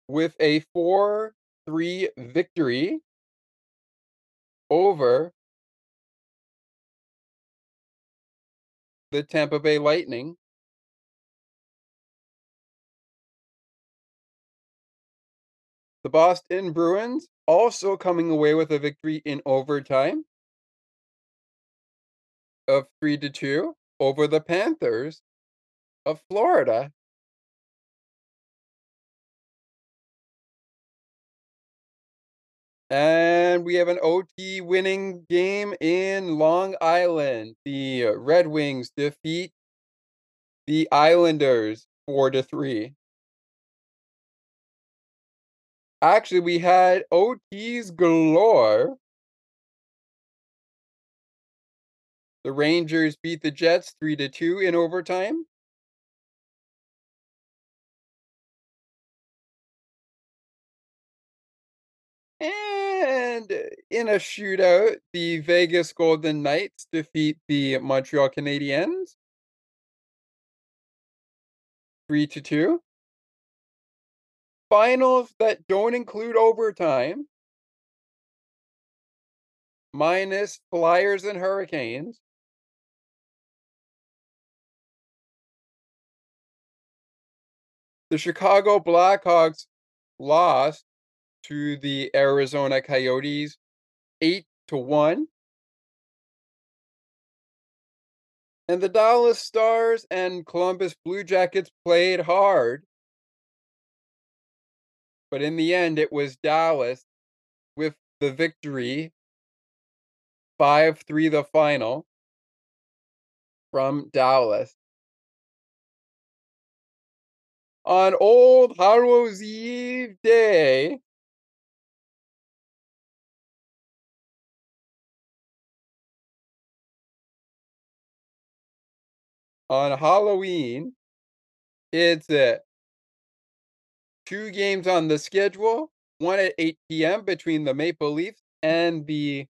S1: with a 4 3 victory over the Tampa Bay Lightning. The Boston Bruins also coming away with a victory in overtime of 3 to 2 over the Panthers of Florida And we have an OT winning game in Long Island. The Red Wings defeat the Islanders 4 to 3. Actually, we had OTs galore. The Rangers beat the Jets 3 to 2 in overtime. And in a shootout, the Vegas Golden Knights defeat the Montreal Canadiens 3 to 2. Finals that don't include overtime minus Flyers and Hurricanes. The Chicago Blackhawks lost to the Arizona Coyotes 8 to 1. And the Dallas Stars and Columbus Blue Jackets played hard. But in the end, it was Dallas with the victory 5 3 the final from Dallas. On Old Hallows Eve Day, on Halloween, it's uh, two games on the schedule. One at 8 p.m. between the Maple Leafs and the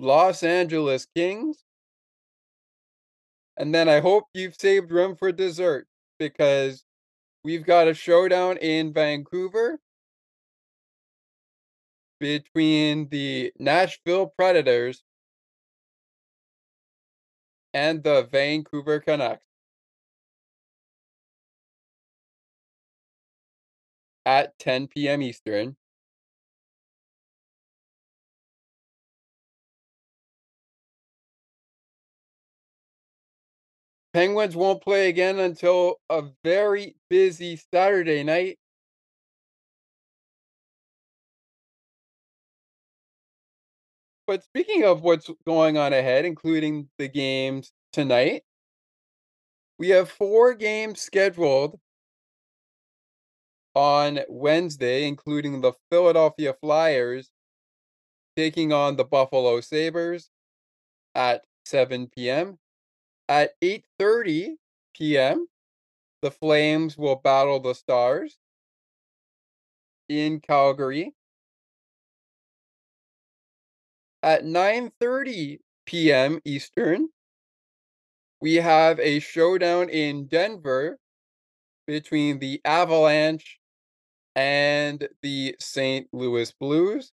S1: Los Angeles Kings. And then I hope you've saved room for dessert because we've got a showdown in Vancouver between the Nashville Predators and the Vancouver Canucks. At 10 p.m. Eastern. Penguins won't play again until a very busy Saturday night. But speaking of what's going on ahead, including the games tonight, we have four games scheduled on Wednesday, including the Philadelphia Flyers taking on the Buffalo Sabres at 7 p.m. At 8:30 p.m., the Flames will battle the Stars in Calgary. At 9:30 p.m. Eastern, we have a showdown in Denver between the Avalanche and the St. Louis Blues.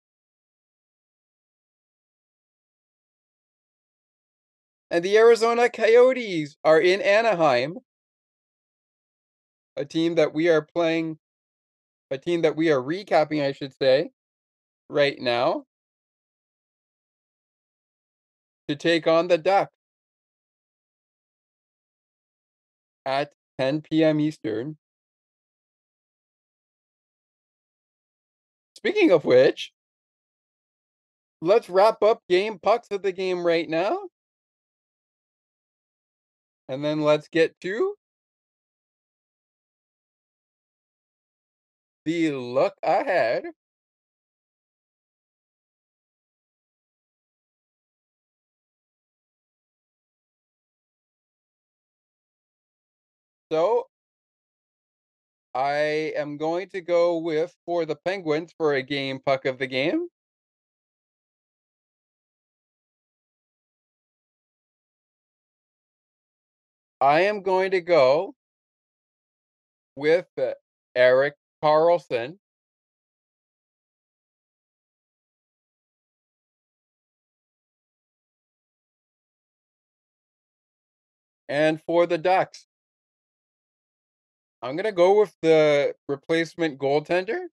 S1: And the Arizona Coyotes are in Anaheim, a team that we are playing, a team that we are recapping, I should say, right now, to take on the Ducks at 10 p.m. Eastern. Speaking of which, let's wrap up game pucks of the game right now. And then let's get to the look ahead. So I am going to go with for the Penguins for a game puck of the game. I am going to go with uh, Erik Karlsson. And for the Ducks, I'm gonna go with the replacement goaltender.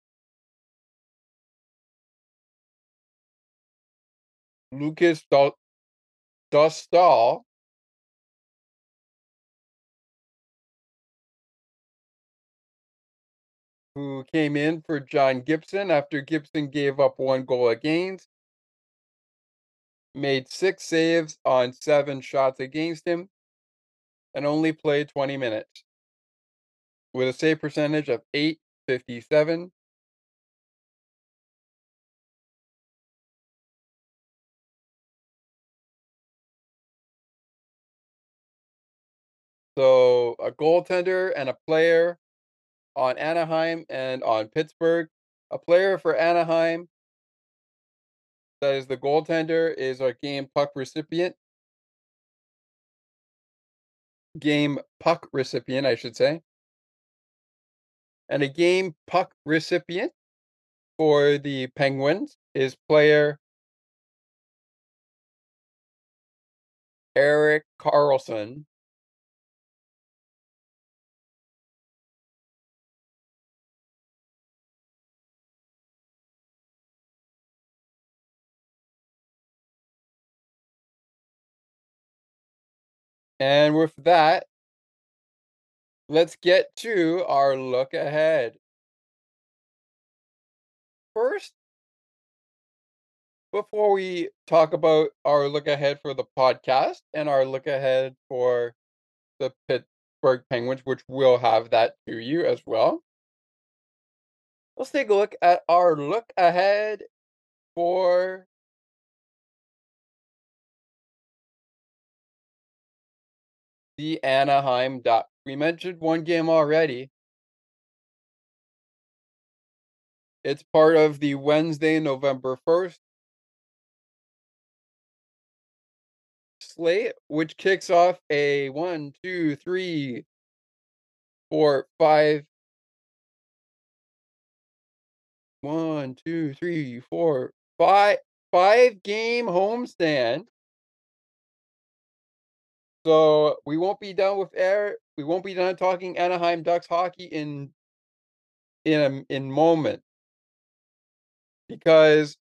S1: Lukas Dostal. Who came in for John Gibson after Gibson gave up one goal against. Made six saves on seven shots against him. And only played 20 minutes. With a save percentage of 857. So a goaltender and a player on Anaheim and on Pittsburgh. A player for Anaheim that is the goaltender is our game puck recipient. Game puck recipient, I should say. And a game puck recipient for the Penguins is player Erik Karlsson. And with that, let's get to our look ahead. First, before we talk about our look ahead for the podcast and our look ahead for the Pittsburgh Penguins, which we'll have that to you as well. Let's take a look at our look ahead for the Anaheim Ducks. We mentioned one game already. It's part of the Wednesday, November 1st slate, which kicks off a one, two, three, four, five. One, two, three, four, five, five game homestand. So we won't be done with air. We won't be done talking Anaheim Ducks hockey in in a in moment because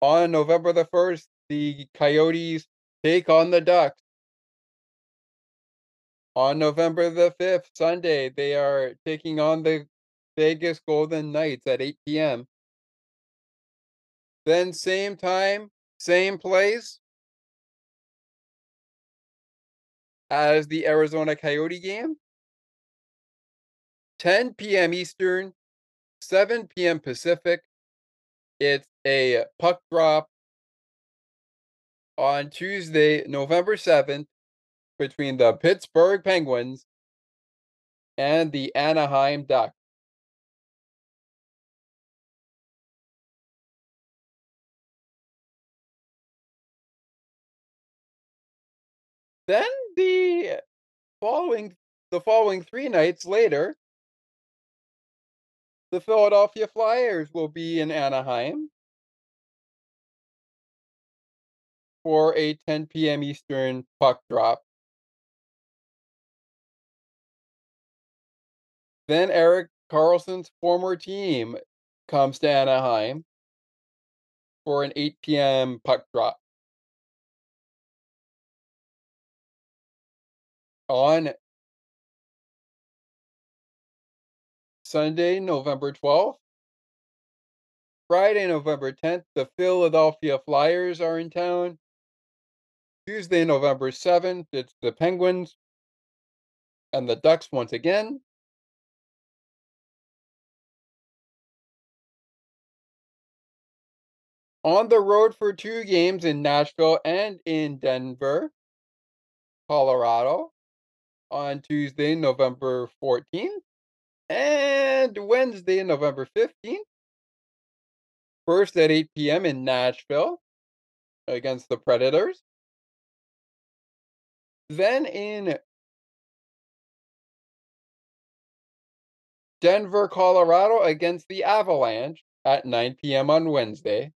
S1: on November the first, the Coyotes take on the Ducks. On November the fifth, Sunday, they are taking on the Vegas Golden Knights at 8 p.m. Then same time, same place as the Arizona Coyote game. 10 p.m. Eastern, 7 p.m. Pacific. It's a puck drop on Tuesday, November 7th, between the Pittsburgh Penguins and the Anaheim Ducks. Then the following the following three nights later, the Philadelphia Flyers will be in Anaheim for a 10 p.m. Eastern puck drop. Then Erik Karlsson's former team comes to Anaheim for an 8 p.m. puck drop. On Sunday, November 12th. Friday, November 10th, the Philadelphia Flyers are in town. Tuesday, November 7th, it's the Penguins and the Ducks once again. On the road for two games in Nashville and in Denver, Colorado on Tuesday, November 14th, and Wednesday, November 15th. First at 8 p.m. in Nashville against the Predators. Then in Denver, Colorado against the Avalanche at 9 p.m. on Wednesday.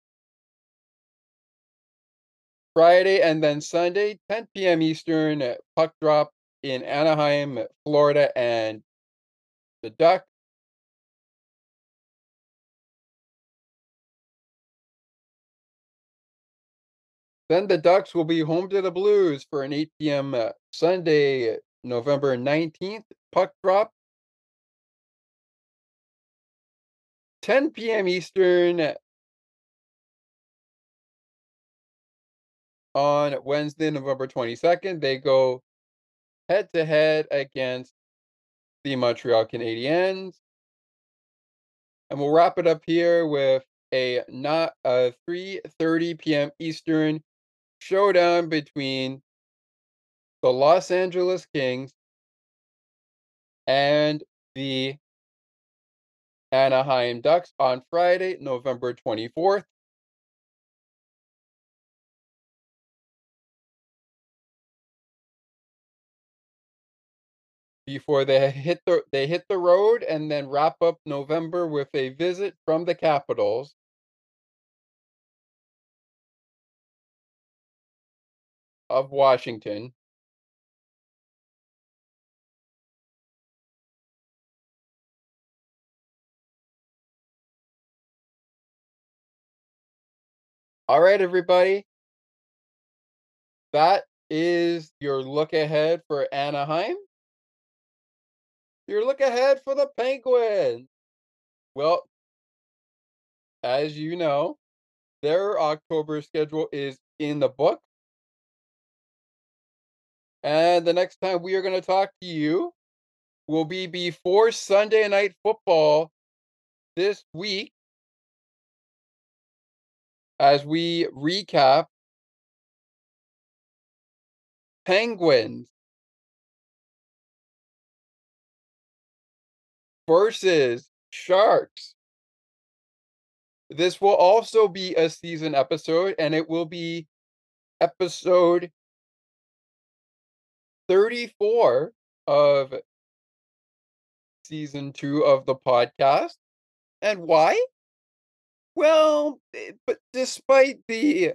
S1: Friday and then Sunday, 10 p.m. Eastern, uh, puck drop in Anaheim, Florida, and the Ducks. Then the Ducks will be home to the Blues for an 8 p.m. Uh, Sunday, November 19th puck drop. 10 p.m. Eastern on Wednesday, November 22nd. They go head to head against the Montreal Canadiens. And we'll wrap it up here with a not a 3:30 p.m. Eastern showdown between the Los Angeles Kings and the Anaheim Ducks on Friday, November 24th. Before they hit the they hit the road and then wrap up November with a visit from the Capitals. of Washington. All right, everybody. That is your look ahead for Anaheim. Your look ahead for the Penguins. Well, as you know, their October schedule is in the book. And the next time we are going to talk to you will be before Sunday night football this week as we recap Penguins versus Sharks. This will also be a season episode, and it will be episode 34 of season two of the podcast. And why? Well, eh, but despite the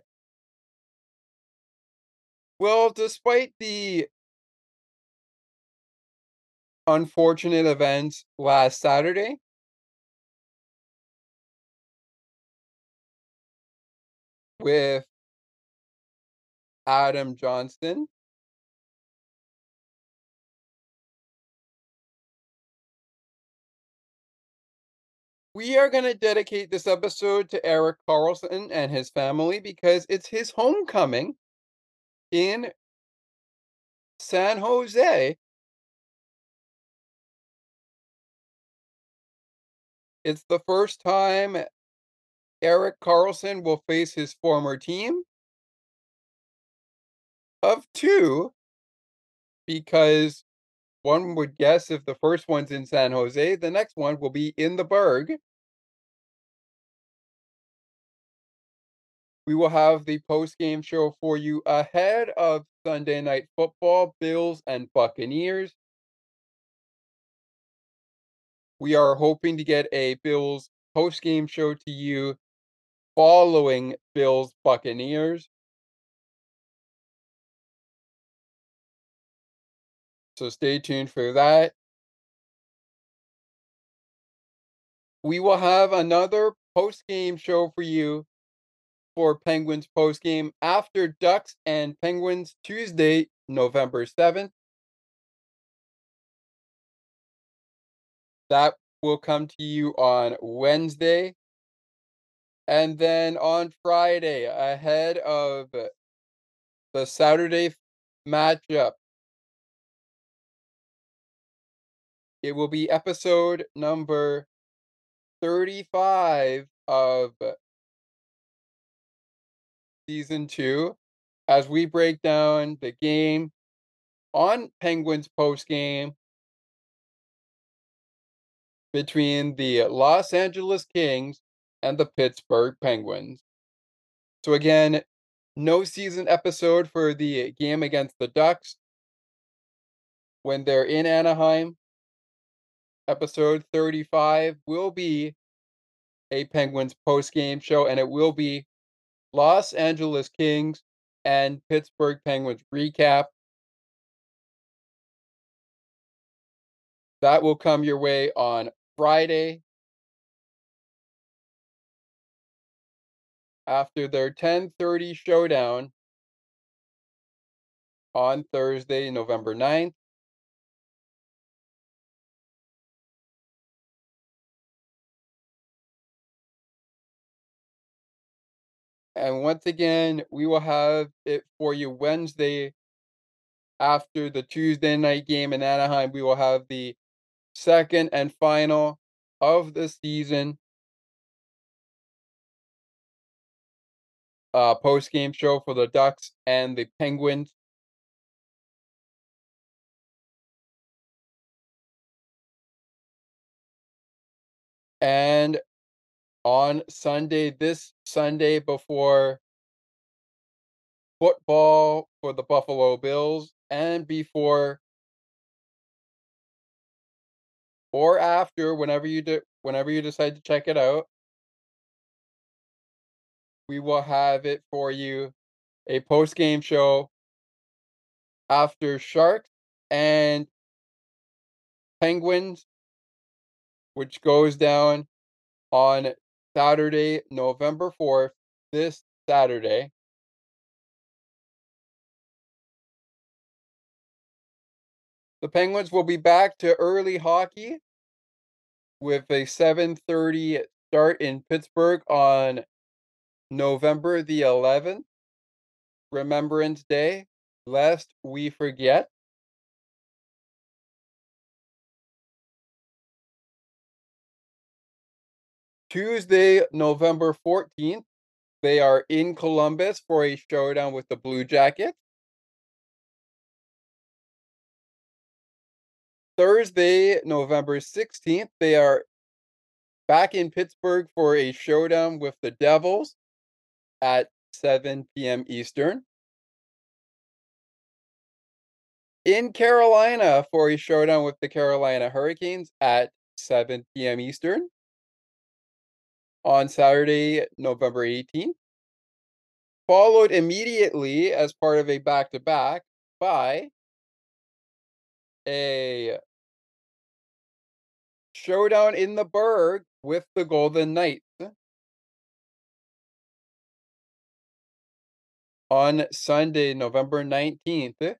S1: well, despite the unfortunate events last Saturday, with Adam Johnson We are going to dedicate this episode to Erik Karlsson and his family because it's his homecoming in San Jose. It's the first time Erik Karlsson will face his former team of two because one would guess if the first one's in San Jose, the next one will be in the Burgh. We will have the post-game show for you ahead of Sunday night football, Bills and Buccaneers. We are hoping to get a Bills post-game show to you following Bills Buccaneers. So stay tuned for that. We will have another post-game show for you for Penguins post game after Ducks and Penguins Tuesday, November 7th. That will come to you on Wednesday. And then on Friday, ahead of the Saturday matchup, it will be episode number 35 of season two as we break down the game on Penguins post game between the Los Angeles Kings and the Pittsburgh Penguins. So, again, no season episode for the game against the Ducks when they're in Anaheim. Episode 35 will be a Penguins post game show, and it will be Los Angeles Kings and Pittsburgh Penguins recap. That will come your way on Friday. After their 10:30 showdown on Thursday, November 9th. And once again, we will have it for you Wednesday after the Tuesday night game in Anaheim. We will have the second and final of the season uh, post game show for the Ducks and the Penguins. And on Sunday, this Sunday before football for the Buffalo Bills and before or after whenever you do whenever you decide to check it out we will have it for you a post game show after Sharks and Penguins which goes down on Saturday, November 4th, this Saturday. The Penguins will be back to early hockey with a 7:30 start in Pittsburgh on November the 11th. Remembrance Day, lest we forget. Tuesday, November 14th, they are in Columbus for a showdown with the Blue Jackets. Thursday, November 16th, they are back in Pittsburgh for a showdown with the Devils at 7 p.m. Eastern. In Carolina for a showdown with the Carolina Hurricanes at 7 p.m. Eastern on Saturday, November 18th, followed immediately as part of a back to back by a showdown in the Burgh with the Golden Knights. On Sunday, November 19th,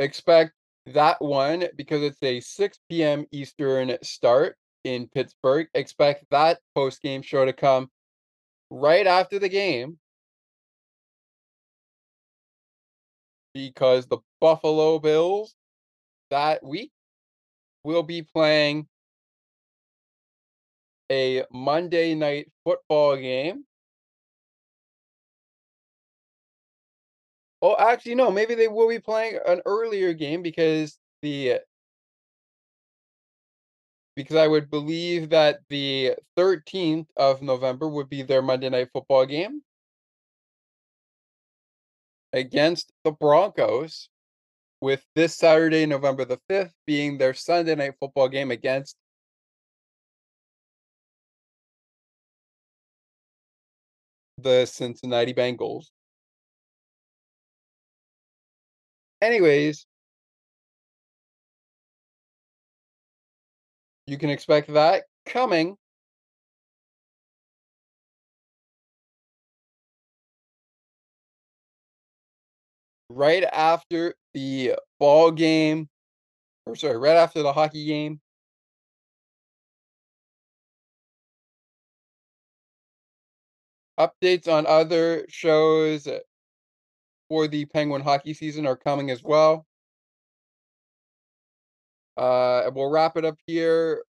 S1: expect that one because it's a 6 p.m. Eastern start in Pittsburgh. Expect that post game show to come right after the game because the Buffalo Bills that week will be playing a Monday night football game. Oh, actually, no. Maybe they will be playing an earlier game because the because I would believe that the 13th of November would be their Monday night football game against the Broncos, with this Saturday, November the 5th, being their Sunday night football game against the Cincinnati Bengals. Anyways you can expect that coming. Right after the ball game, or sorry, right after the hockey game. Updates on other shows for the Penguin hockey season are coming as well. Uh, we'll wrap it up here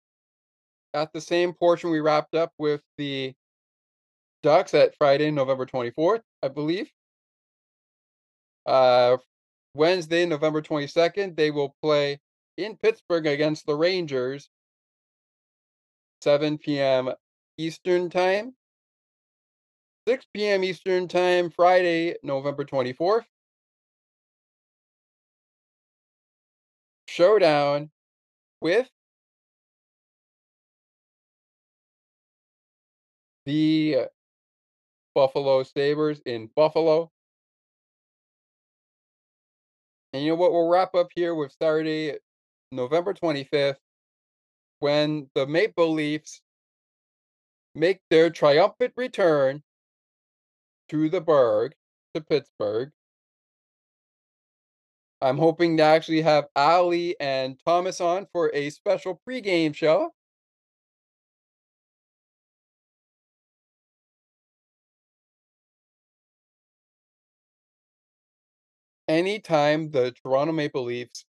S1: at the same portion we wrapped up with the Ducks at Friday, November 24th, I believe. Uh, Wednesday, November 22nd, they will play in Pittsburgh against the Rangers, 7 p.m. Eastern Time. 6 p.m. Eastern Time, Friday, November 24th. Showdown with the Buffalo Sabres in Buffalo. And you know what? We'll wrap up here with Saturday, November 25th, when the Maple Leafs make their triumphant return to the Burgh, to Pittsburgh. I'm hoping to actually have Ali and Thomas on for a special pregame show. Anytime the Toronto Maple Leafs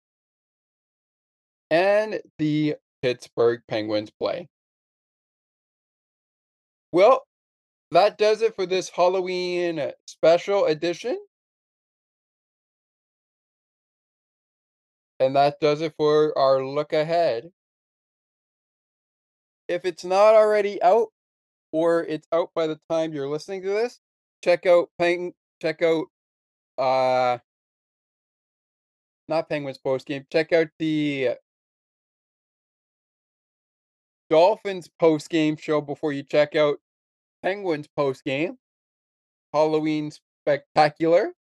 S1: and the Pittsburgh Penguins play. Well, that does it for this Halloween special edition. And that does it for our look ahead. If it's not already out, or it's out by the time you're listening to this, check out Peng check out uh not Penguins post game. Check out the Dolphins post game show before you check out Penguins post game. Halloween Spectacular,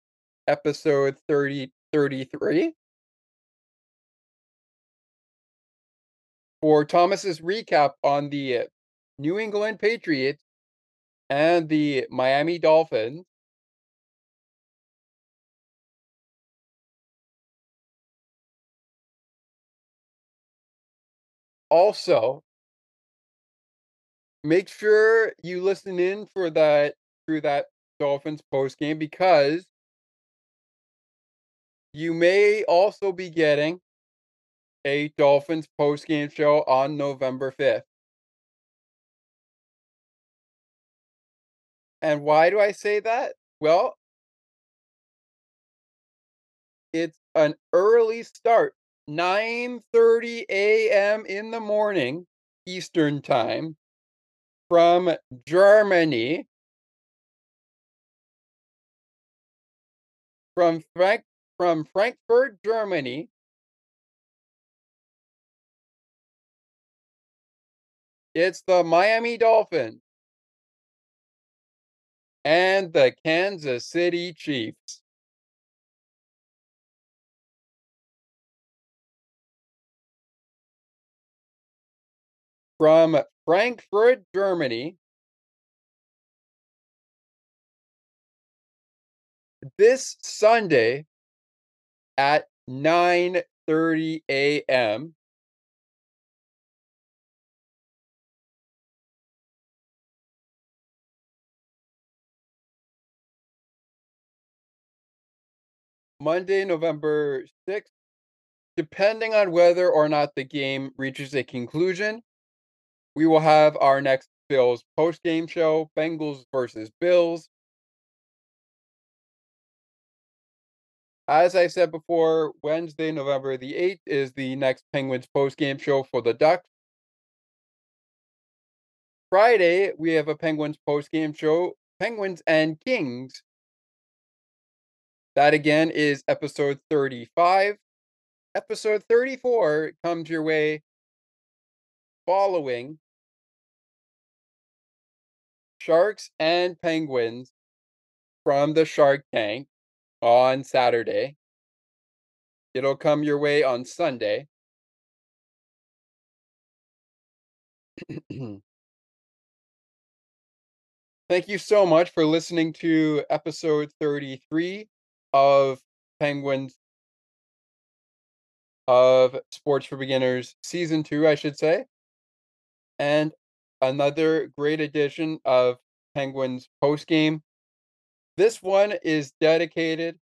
S1: episode 30 33. For Thomas's recap on the New England Patriots and the Miami Dolphins. Also, make sure you listen in for that through that Dolphins post game because you may also be getting a Dolphins post game show on November 5th. And why do I say that? Well, it's an early start, 9:30 a.m. in the morning Eastern Time from Germany. From Frank from Frankfurt, Germany. It's the Miami Dolphins and the Kansas City Chiefs. From Frankfurt, Germany. This Sunday at 9:30 a.m. Monday, November 6th, depending on whether or not the game reaches a conclusion, we will have our next Bills post game show Bengals versus Bills. As I said before, Wednesday, November the 8th is the next Penguins post game show for the Ducks. Friday, we have a Penguins post game show Penguins and Kings. That again is episode 35. Episode 34 comes your way following Sharks and Penguins from the Shark Tank on Saturday. It'll come your way on Sunday. Thank you so much for listening to episode 33 of Penguins of Sports for Beginners season 2, I should say. And another great edition of Penguins post game. This one is dedicated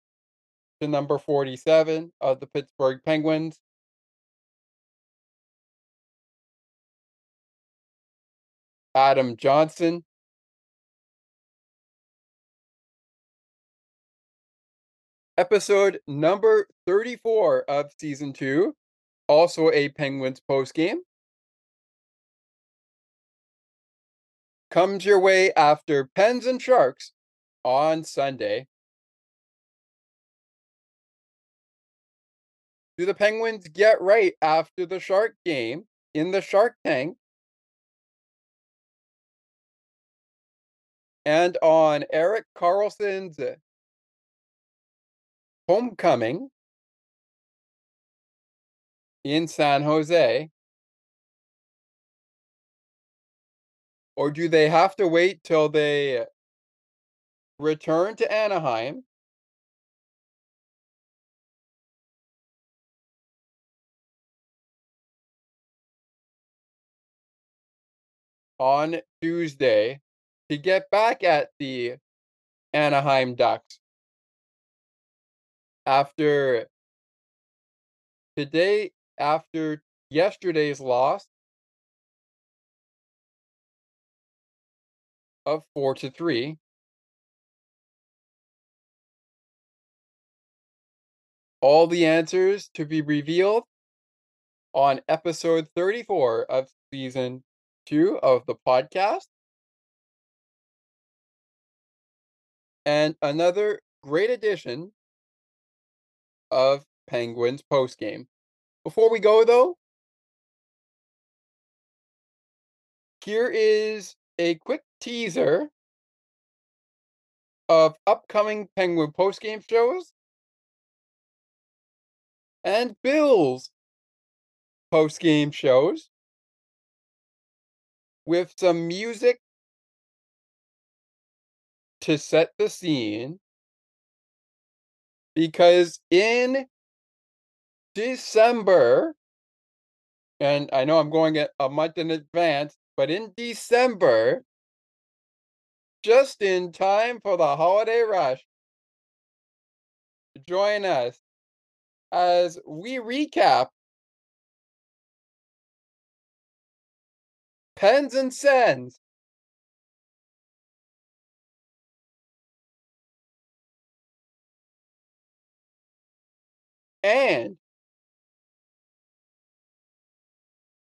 S1: to number 47 of the Pittsburgh Penguins. Adam Johnson. Episode number 34 of season 2, also a Penguins post Comes your way after Pens and Sharks on Sunday. Do the Penguins get right after the Shark game in the Shark Tank? And on Erik Karlsson's homecoming in San Jose? Or do they have to wait till they return to Anaheim? On Tuesday to get back at the Anaheim Ducks after today, after yesterday's loss of 4 to 3. All the answers to be revealed on episode 34 of season 2 of the podcast. And another great addition of Penguins postgame. Before we go though, here is a quick teaser of upcoming Penguin postgame shows and Bills postgame shows with some music to set the scene because in December, and I know I'm going a month in advance, but in December, just in time for the holiday rush, join us as we recap Pens and Sens. And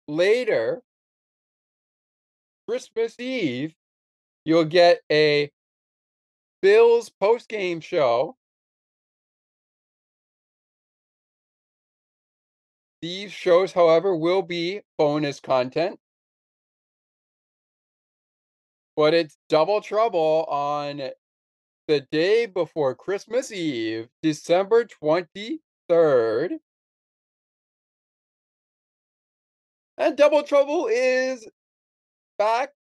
S1: later, Christmas Eve, you'll get a Bills post-game show. These shows, however, will be bonus content. But it's double trouble on the day before Christmas Eve, December 23rd. And Double Trouble is back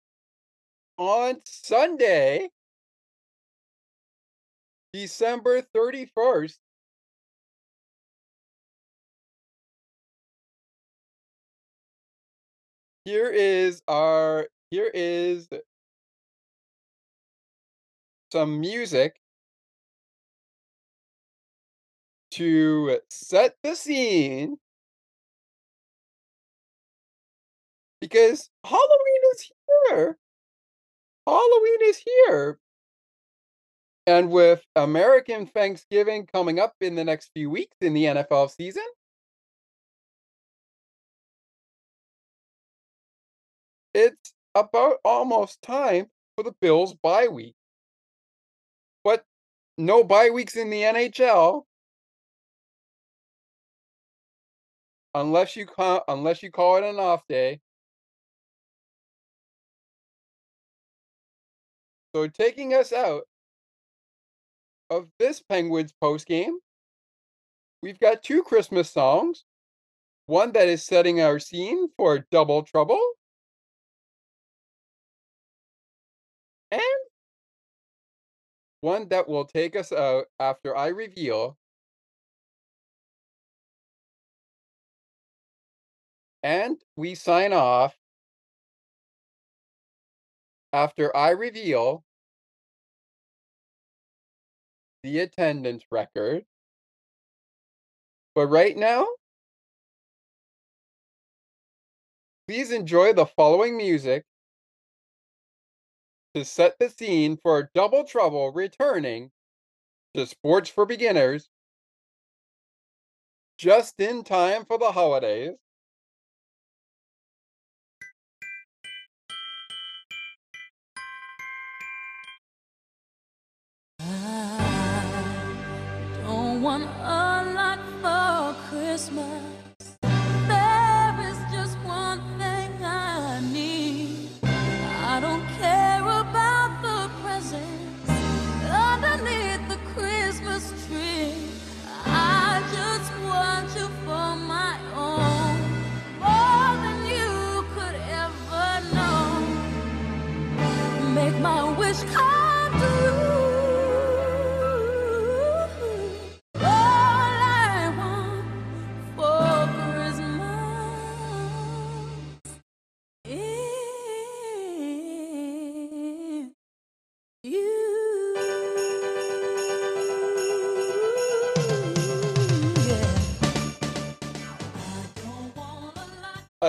S1: on Sunday, December 31st. Here is our here is some music to set the scene because Halloween is here. Halloween is here. And with American Thanksgiving coming up in the next few weeks in the NFL season, it's about almost time for the Bills bye week. But no bye weeks in the NHL. Unless you call, unless you call it an off day. So taking us out of this Penguins post game, we've got two Christmas songs. One that is setting our scene for Double Trouble. And one that will take us out after I reveal and we sign off after I reveal the attendance record. But right now, please enjoy the following music to set the scene for Double Trouble returning to Sports for Beginners just in time for the holidays.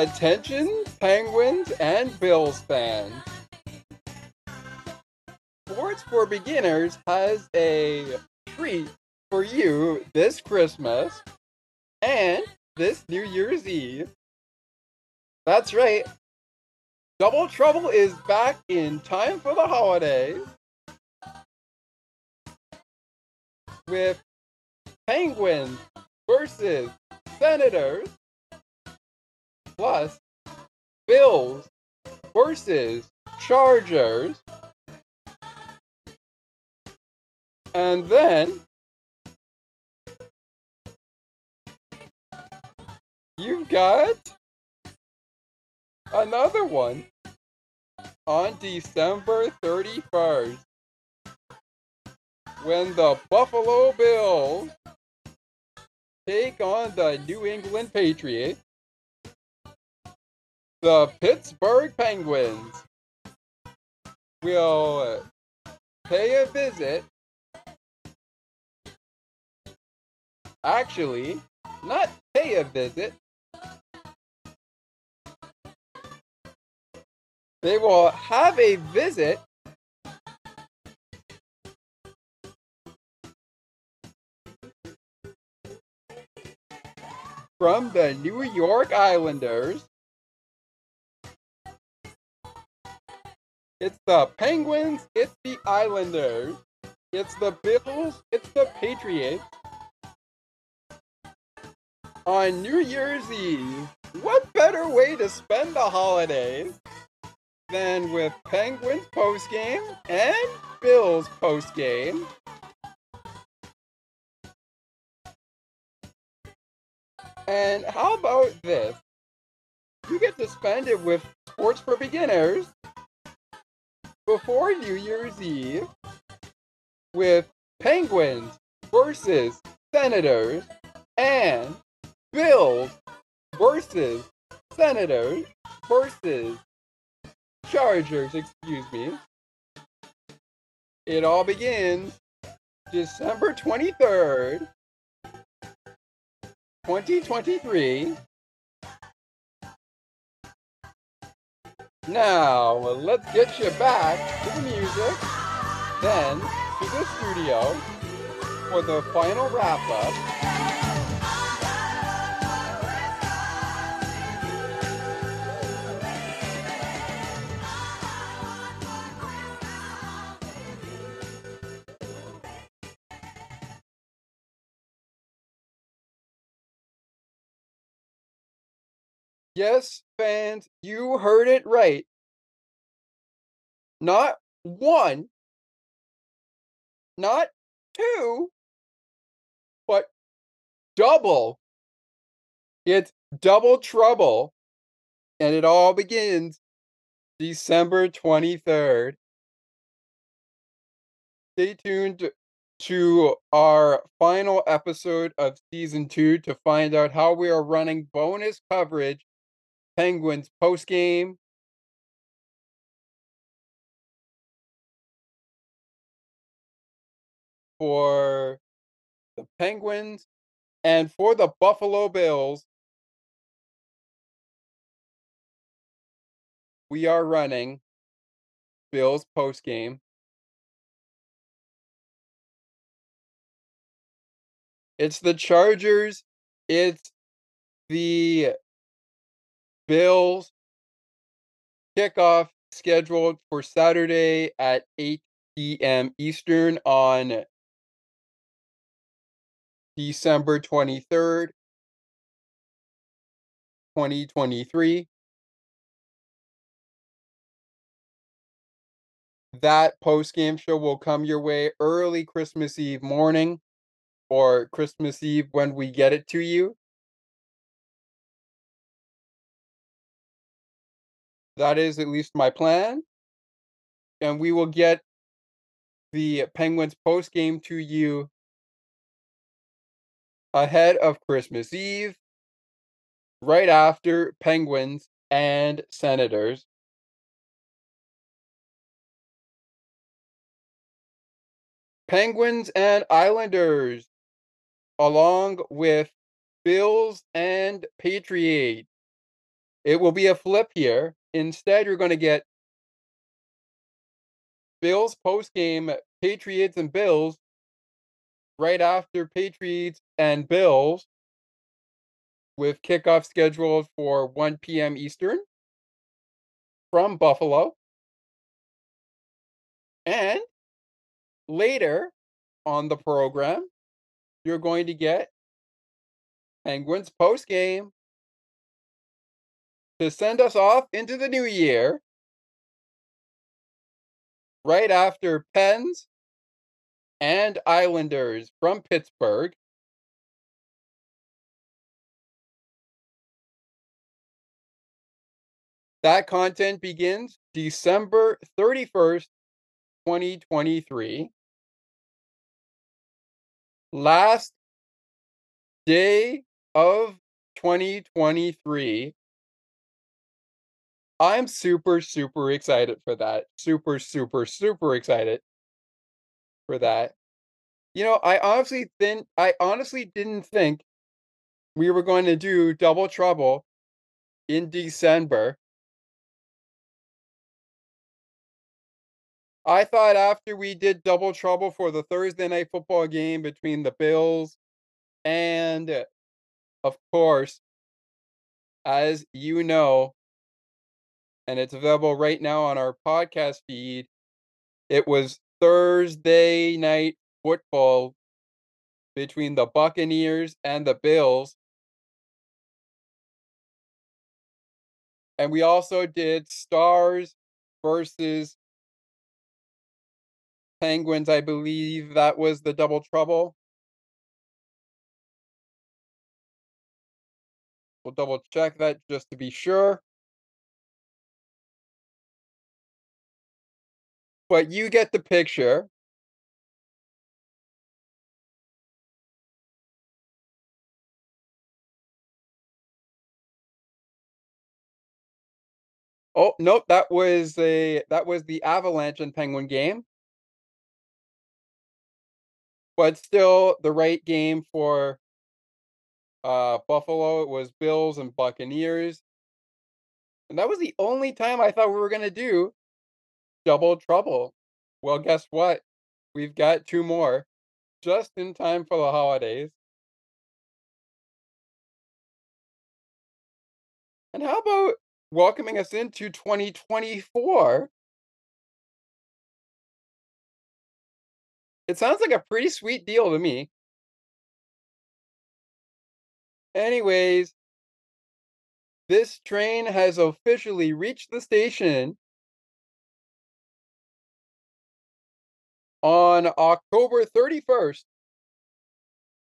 S1: Attention, Penguins and Bills fans. Sports for Beginners has a treat for you this Christmas and this New Year's Eve. That's right. Double Trouble is back in time for the holidays with Penguins versus Senators plus Bills versus Chargers. And then you've got another one on December 31st when the Buffalo Bills take on the New England Patriots. The Pittsburgh Penguins will pay a visit. Actually, not pay a visit. They will have a visit from the New York Islanders. It's the Penguins, it's the Islanders, it's the Bills, it's the Patriots. On New Year's Eve, what better way to spend the holidays than with Penguins postgame and Bills postgame? And how about this? You get to spend it with Sports for Beginners before New Year's Eve with Penguins versus Senators and Bills versus Senators versus Chargers, excuse me. It all begins December 23rd, 2023. Now, let's get you back to the music, then to the studio for the final wrap Yes, fans, you heard it right. Not one, not two, but double. It's double trouble. And it all begins December 23rd. Stay tuned to our final episode of season two to find out how we are running bonus coverage Penguins post game. For the Penguins and for the Buffalo Bills, we are running Bills post game. It's the Chargers. It's the Bills kickoff scheduled for Saturday at 8 p.m. Eastern on December 23rd, 2023. That post game show will come your way early Christmas Eve morning or Christmas Eve when we get it to you. That is at least my plan. and we will get the Penguins post game to you ahead of Christmas Eve, right after Penguins and Senators. Penguins and Islanders, along with Bills and Patriots. It will be a flip here. Instead, you're going to get Bills post game, uh, Patriots and Bills right after Patriots and Bills with kickoff scheduled for 1 p.m. Eastern from Buffalo. And later on the program, you're going to get Penguins post game to send us off into the new year right after Pens and Islanders from Pittsburgh. That content begins December 31st, 2023. Last day of 2023. I'm super, super excited for that. Super, super, super excited for that. You know, I honestly think I honestly didn't think we were going to do double trouble in December. I thought after we did double trouble for the Thursday night football game between the Bills and of course, as you know, and it's available right now on our podcast feed. It was Thursday night football between the Buccaneers and the Bills. And we also did Stars versus Penguins. I believe that was the double trouble. We'll double check that just to be sure. But you get the picture. Oh, nope, that was a that was the Avalanche and Penguin game. But still the right game for uh Buffalo. It was Bills and Buccaneers. And that was the only time I thought we were to do double trouble. Well, guess what? We've got two more just in time for the holidays. And how about welcoming us into 2024? It sounds like a pretty sweet deal to me. Anyways, this train has officially reached the station on October 31st,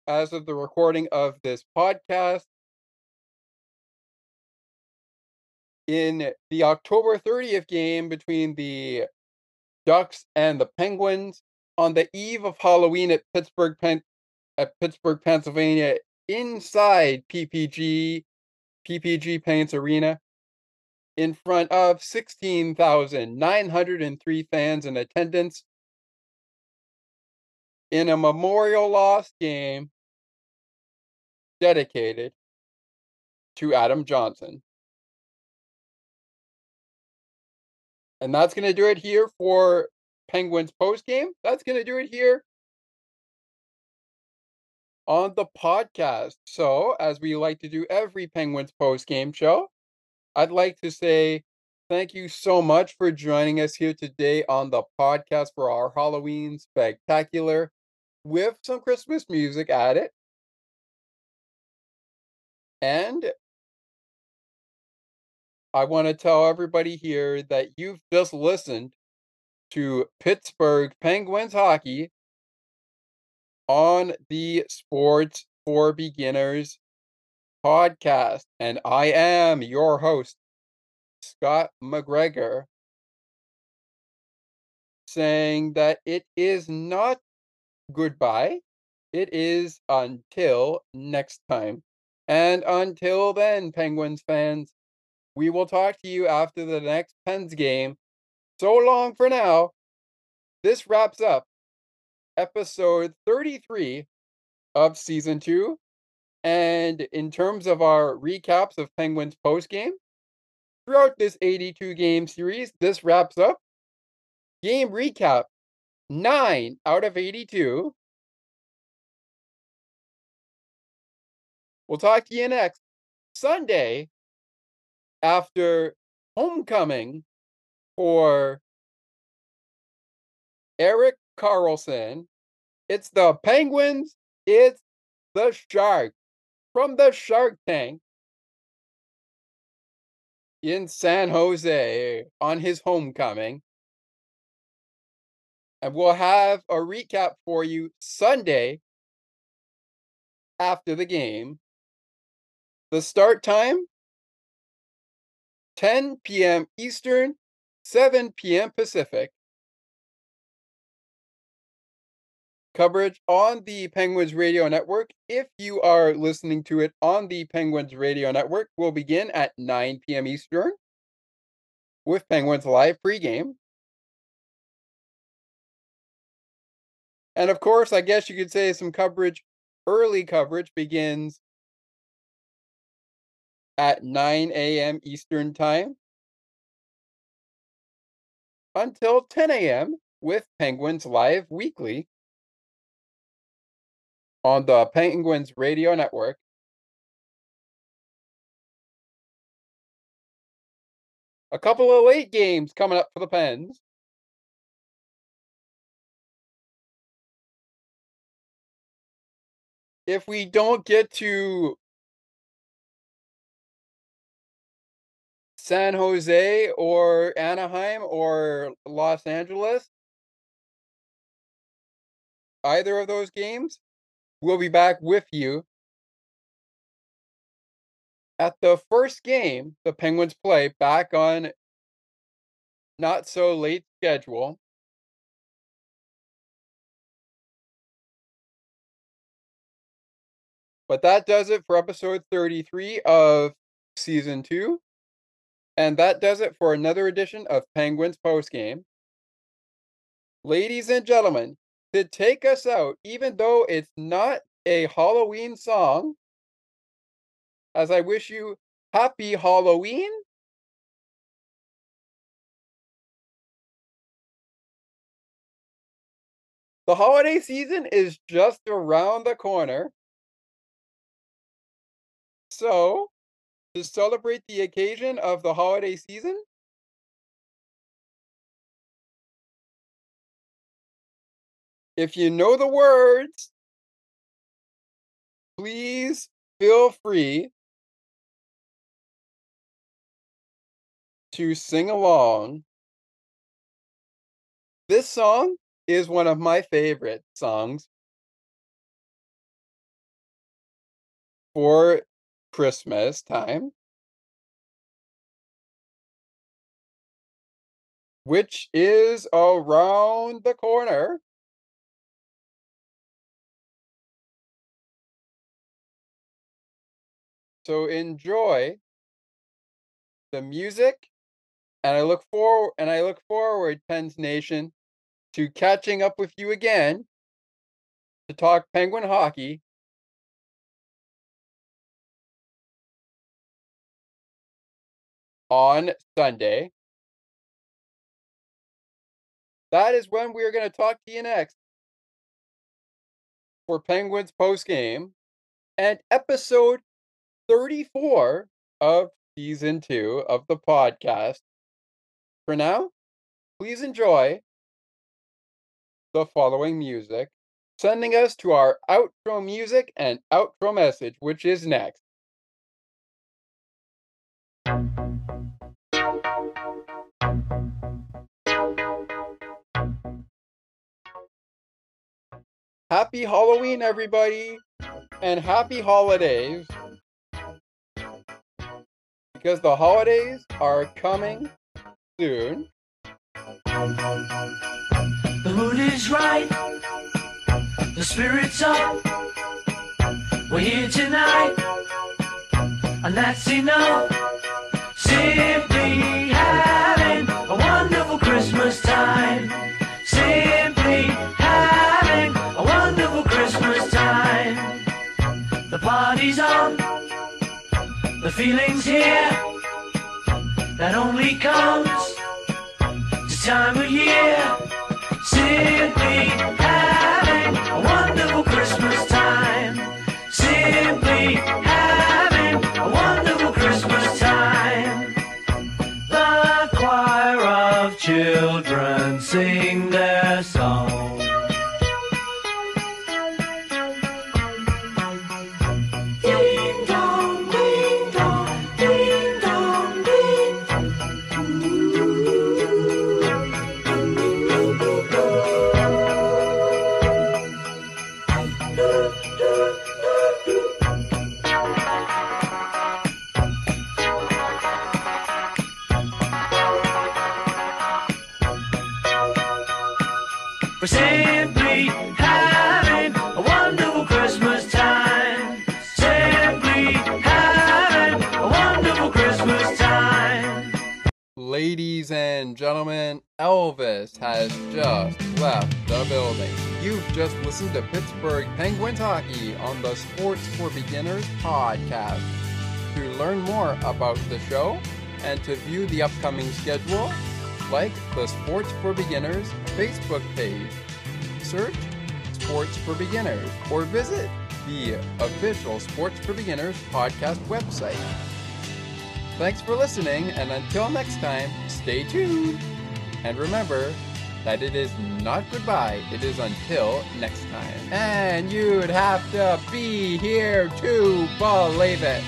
S1: as of the recording of this podcast, in the October 30th game between the Ducks and the Penguins on the eve of Halloween at Pittsburgh, Pen- at Pittsburgh, Pennsylvania, inside PPG, PPG Paints Arena, in front of 16,903 fans in attendance in a memorial loss game dedicated to Adam Johnson. And that's going to do it here for Penguins post game. That's going to do it here on the podcast. So, as we like to do every Penguins post game show, I'd like to say thank you so much for joining us here today on the podcast for our Halloween spectacular with some Christmas music at it. And I want to tell everybody here that you've just listened to Pittsburgh Penguins hockey on the Sports for Beginners podcast. And I am your host, Scott McGregor. saying that it is not goodbye. It is until next time. And until then, Penguins fans, we will talk to you after the next Pens game. So long for now. This wraps up episode 33 of season two. And in terms of our recaps of Penguins post game, throughout this 82 game series, this wraps up game recap nine out of 82. We'll talk to you next Sunday after homecoming for Erik Karlsson. It's the Penguins. It's the Shark from the Shark Tank in San Jose on his homecoming. And we'll have a recap for you Sunday after the game. The start time 10 p.m. Eastern, 7 p.m. Pacific. Coverage on the Penguins Radio Network. If you are listening to it on the Penguins Radio Network, will begin at 9 p.m. Eastern with Penguins Live pregame. And of course, I guess you could say some coverage, early coverage begins at 9 a.m. Eastern Time until 10 a.m. with Penguins Live Weekly on the Penguins Radio Network. A couple of late games coming up for the Pens. If we don't get to San Jose or Anaheim or Los Angeles, either of those games, we'll be back with you at the first game the Penguins play back on not so late schedule. But that does it for episode 33 of season 2. And that does it for another edition of Penguins Postgame. Ladies and gentlemen, to take us out, even though it's not a Halloween song, as I wish you happy Halloween. The holiday season is just around the corner. So, to celebrate the occasion of the holiday season, if you know the words, please feel free to sing along. This song is one of my favorite songs for Christmas time. Which is around the corner. So enjoy the music and I look forward and I look forward, Pens Nation, to catching up with you again to talk Penguin hockey. On Sunday. That is when we are going to talk to you next for Penguins post game and episode 34 of season two of the podcast. For now, please enjoy the following music, sending us to our outro music and outro message, which is next. Happy Halloween, everybody, and happy holidays because the holidays are coming soon.
S13: The mood is right. The spirit's up. We're here tonight. And that's enough. Simply The party's on. The feeling's here. That only comes this time of year. Simply
S1: and gentlemen, Elvis has just left the building. You've just listened to Pittsburgh Penguins hockey on the Sports for Beginners podcast. To learn more about the show and to view the upcoming schedule, like the Sports for Beginners Facebook page. Search Sports for Beginners or visit the official Sports for Beginners podcast website. Thanks for listening, and until next time, stay tuned. And remember that it is not goodbye, it is until next time. And you'd have to be here to believe it.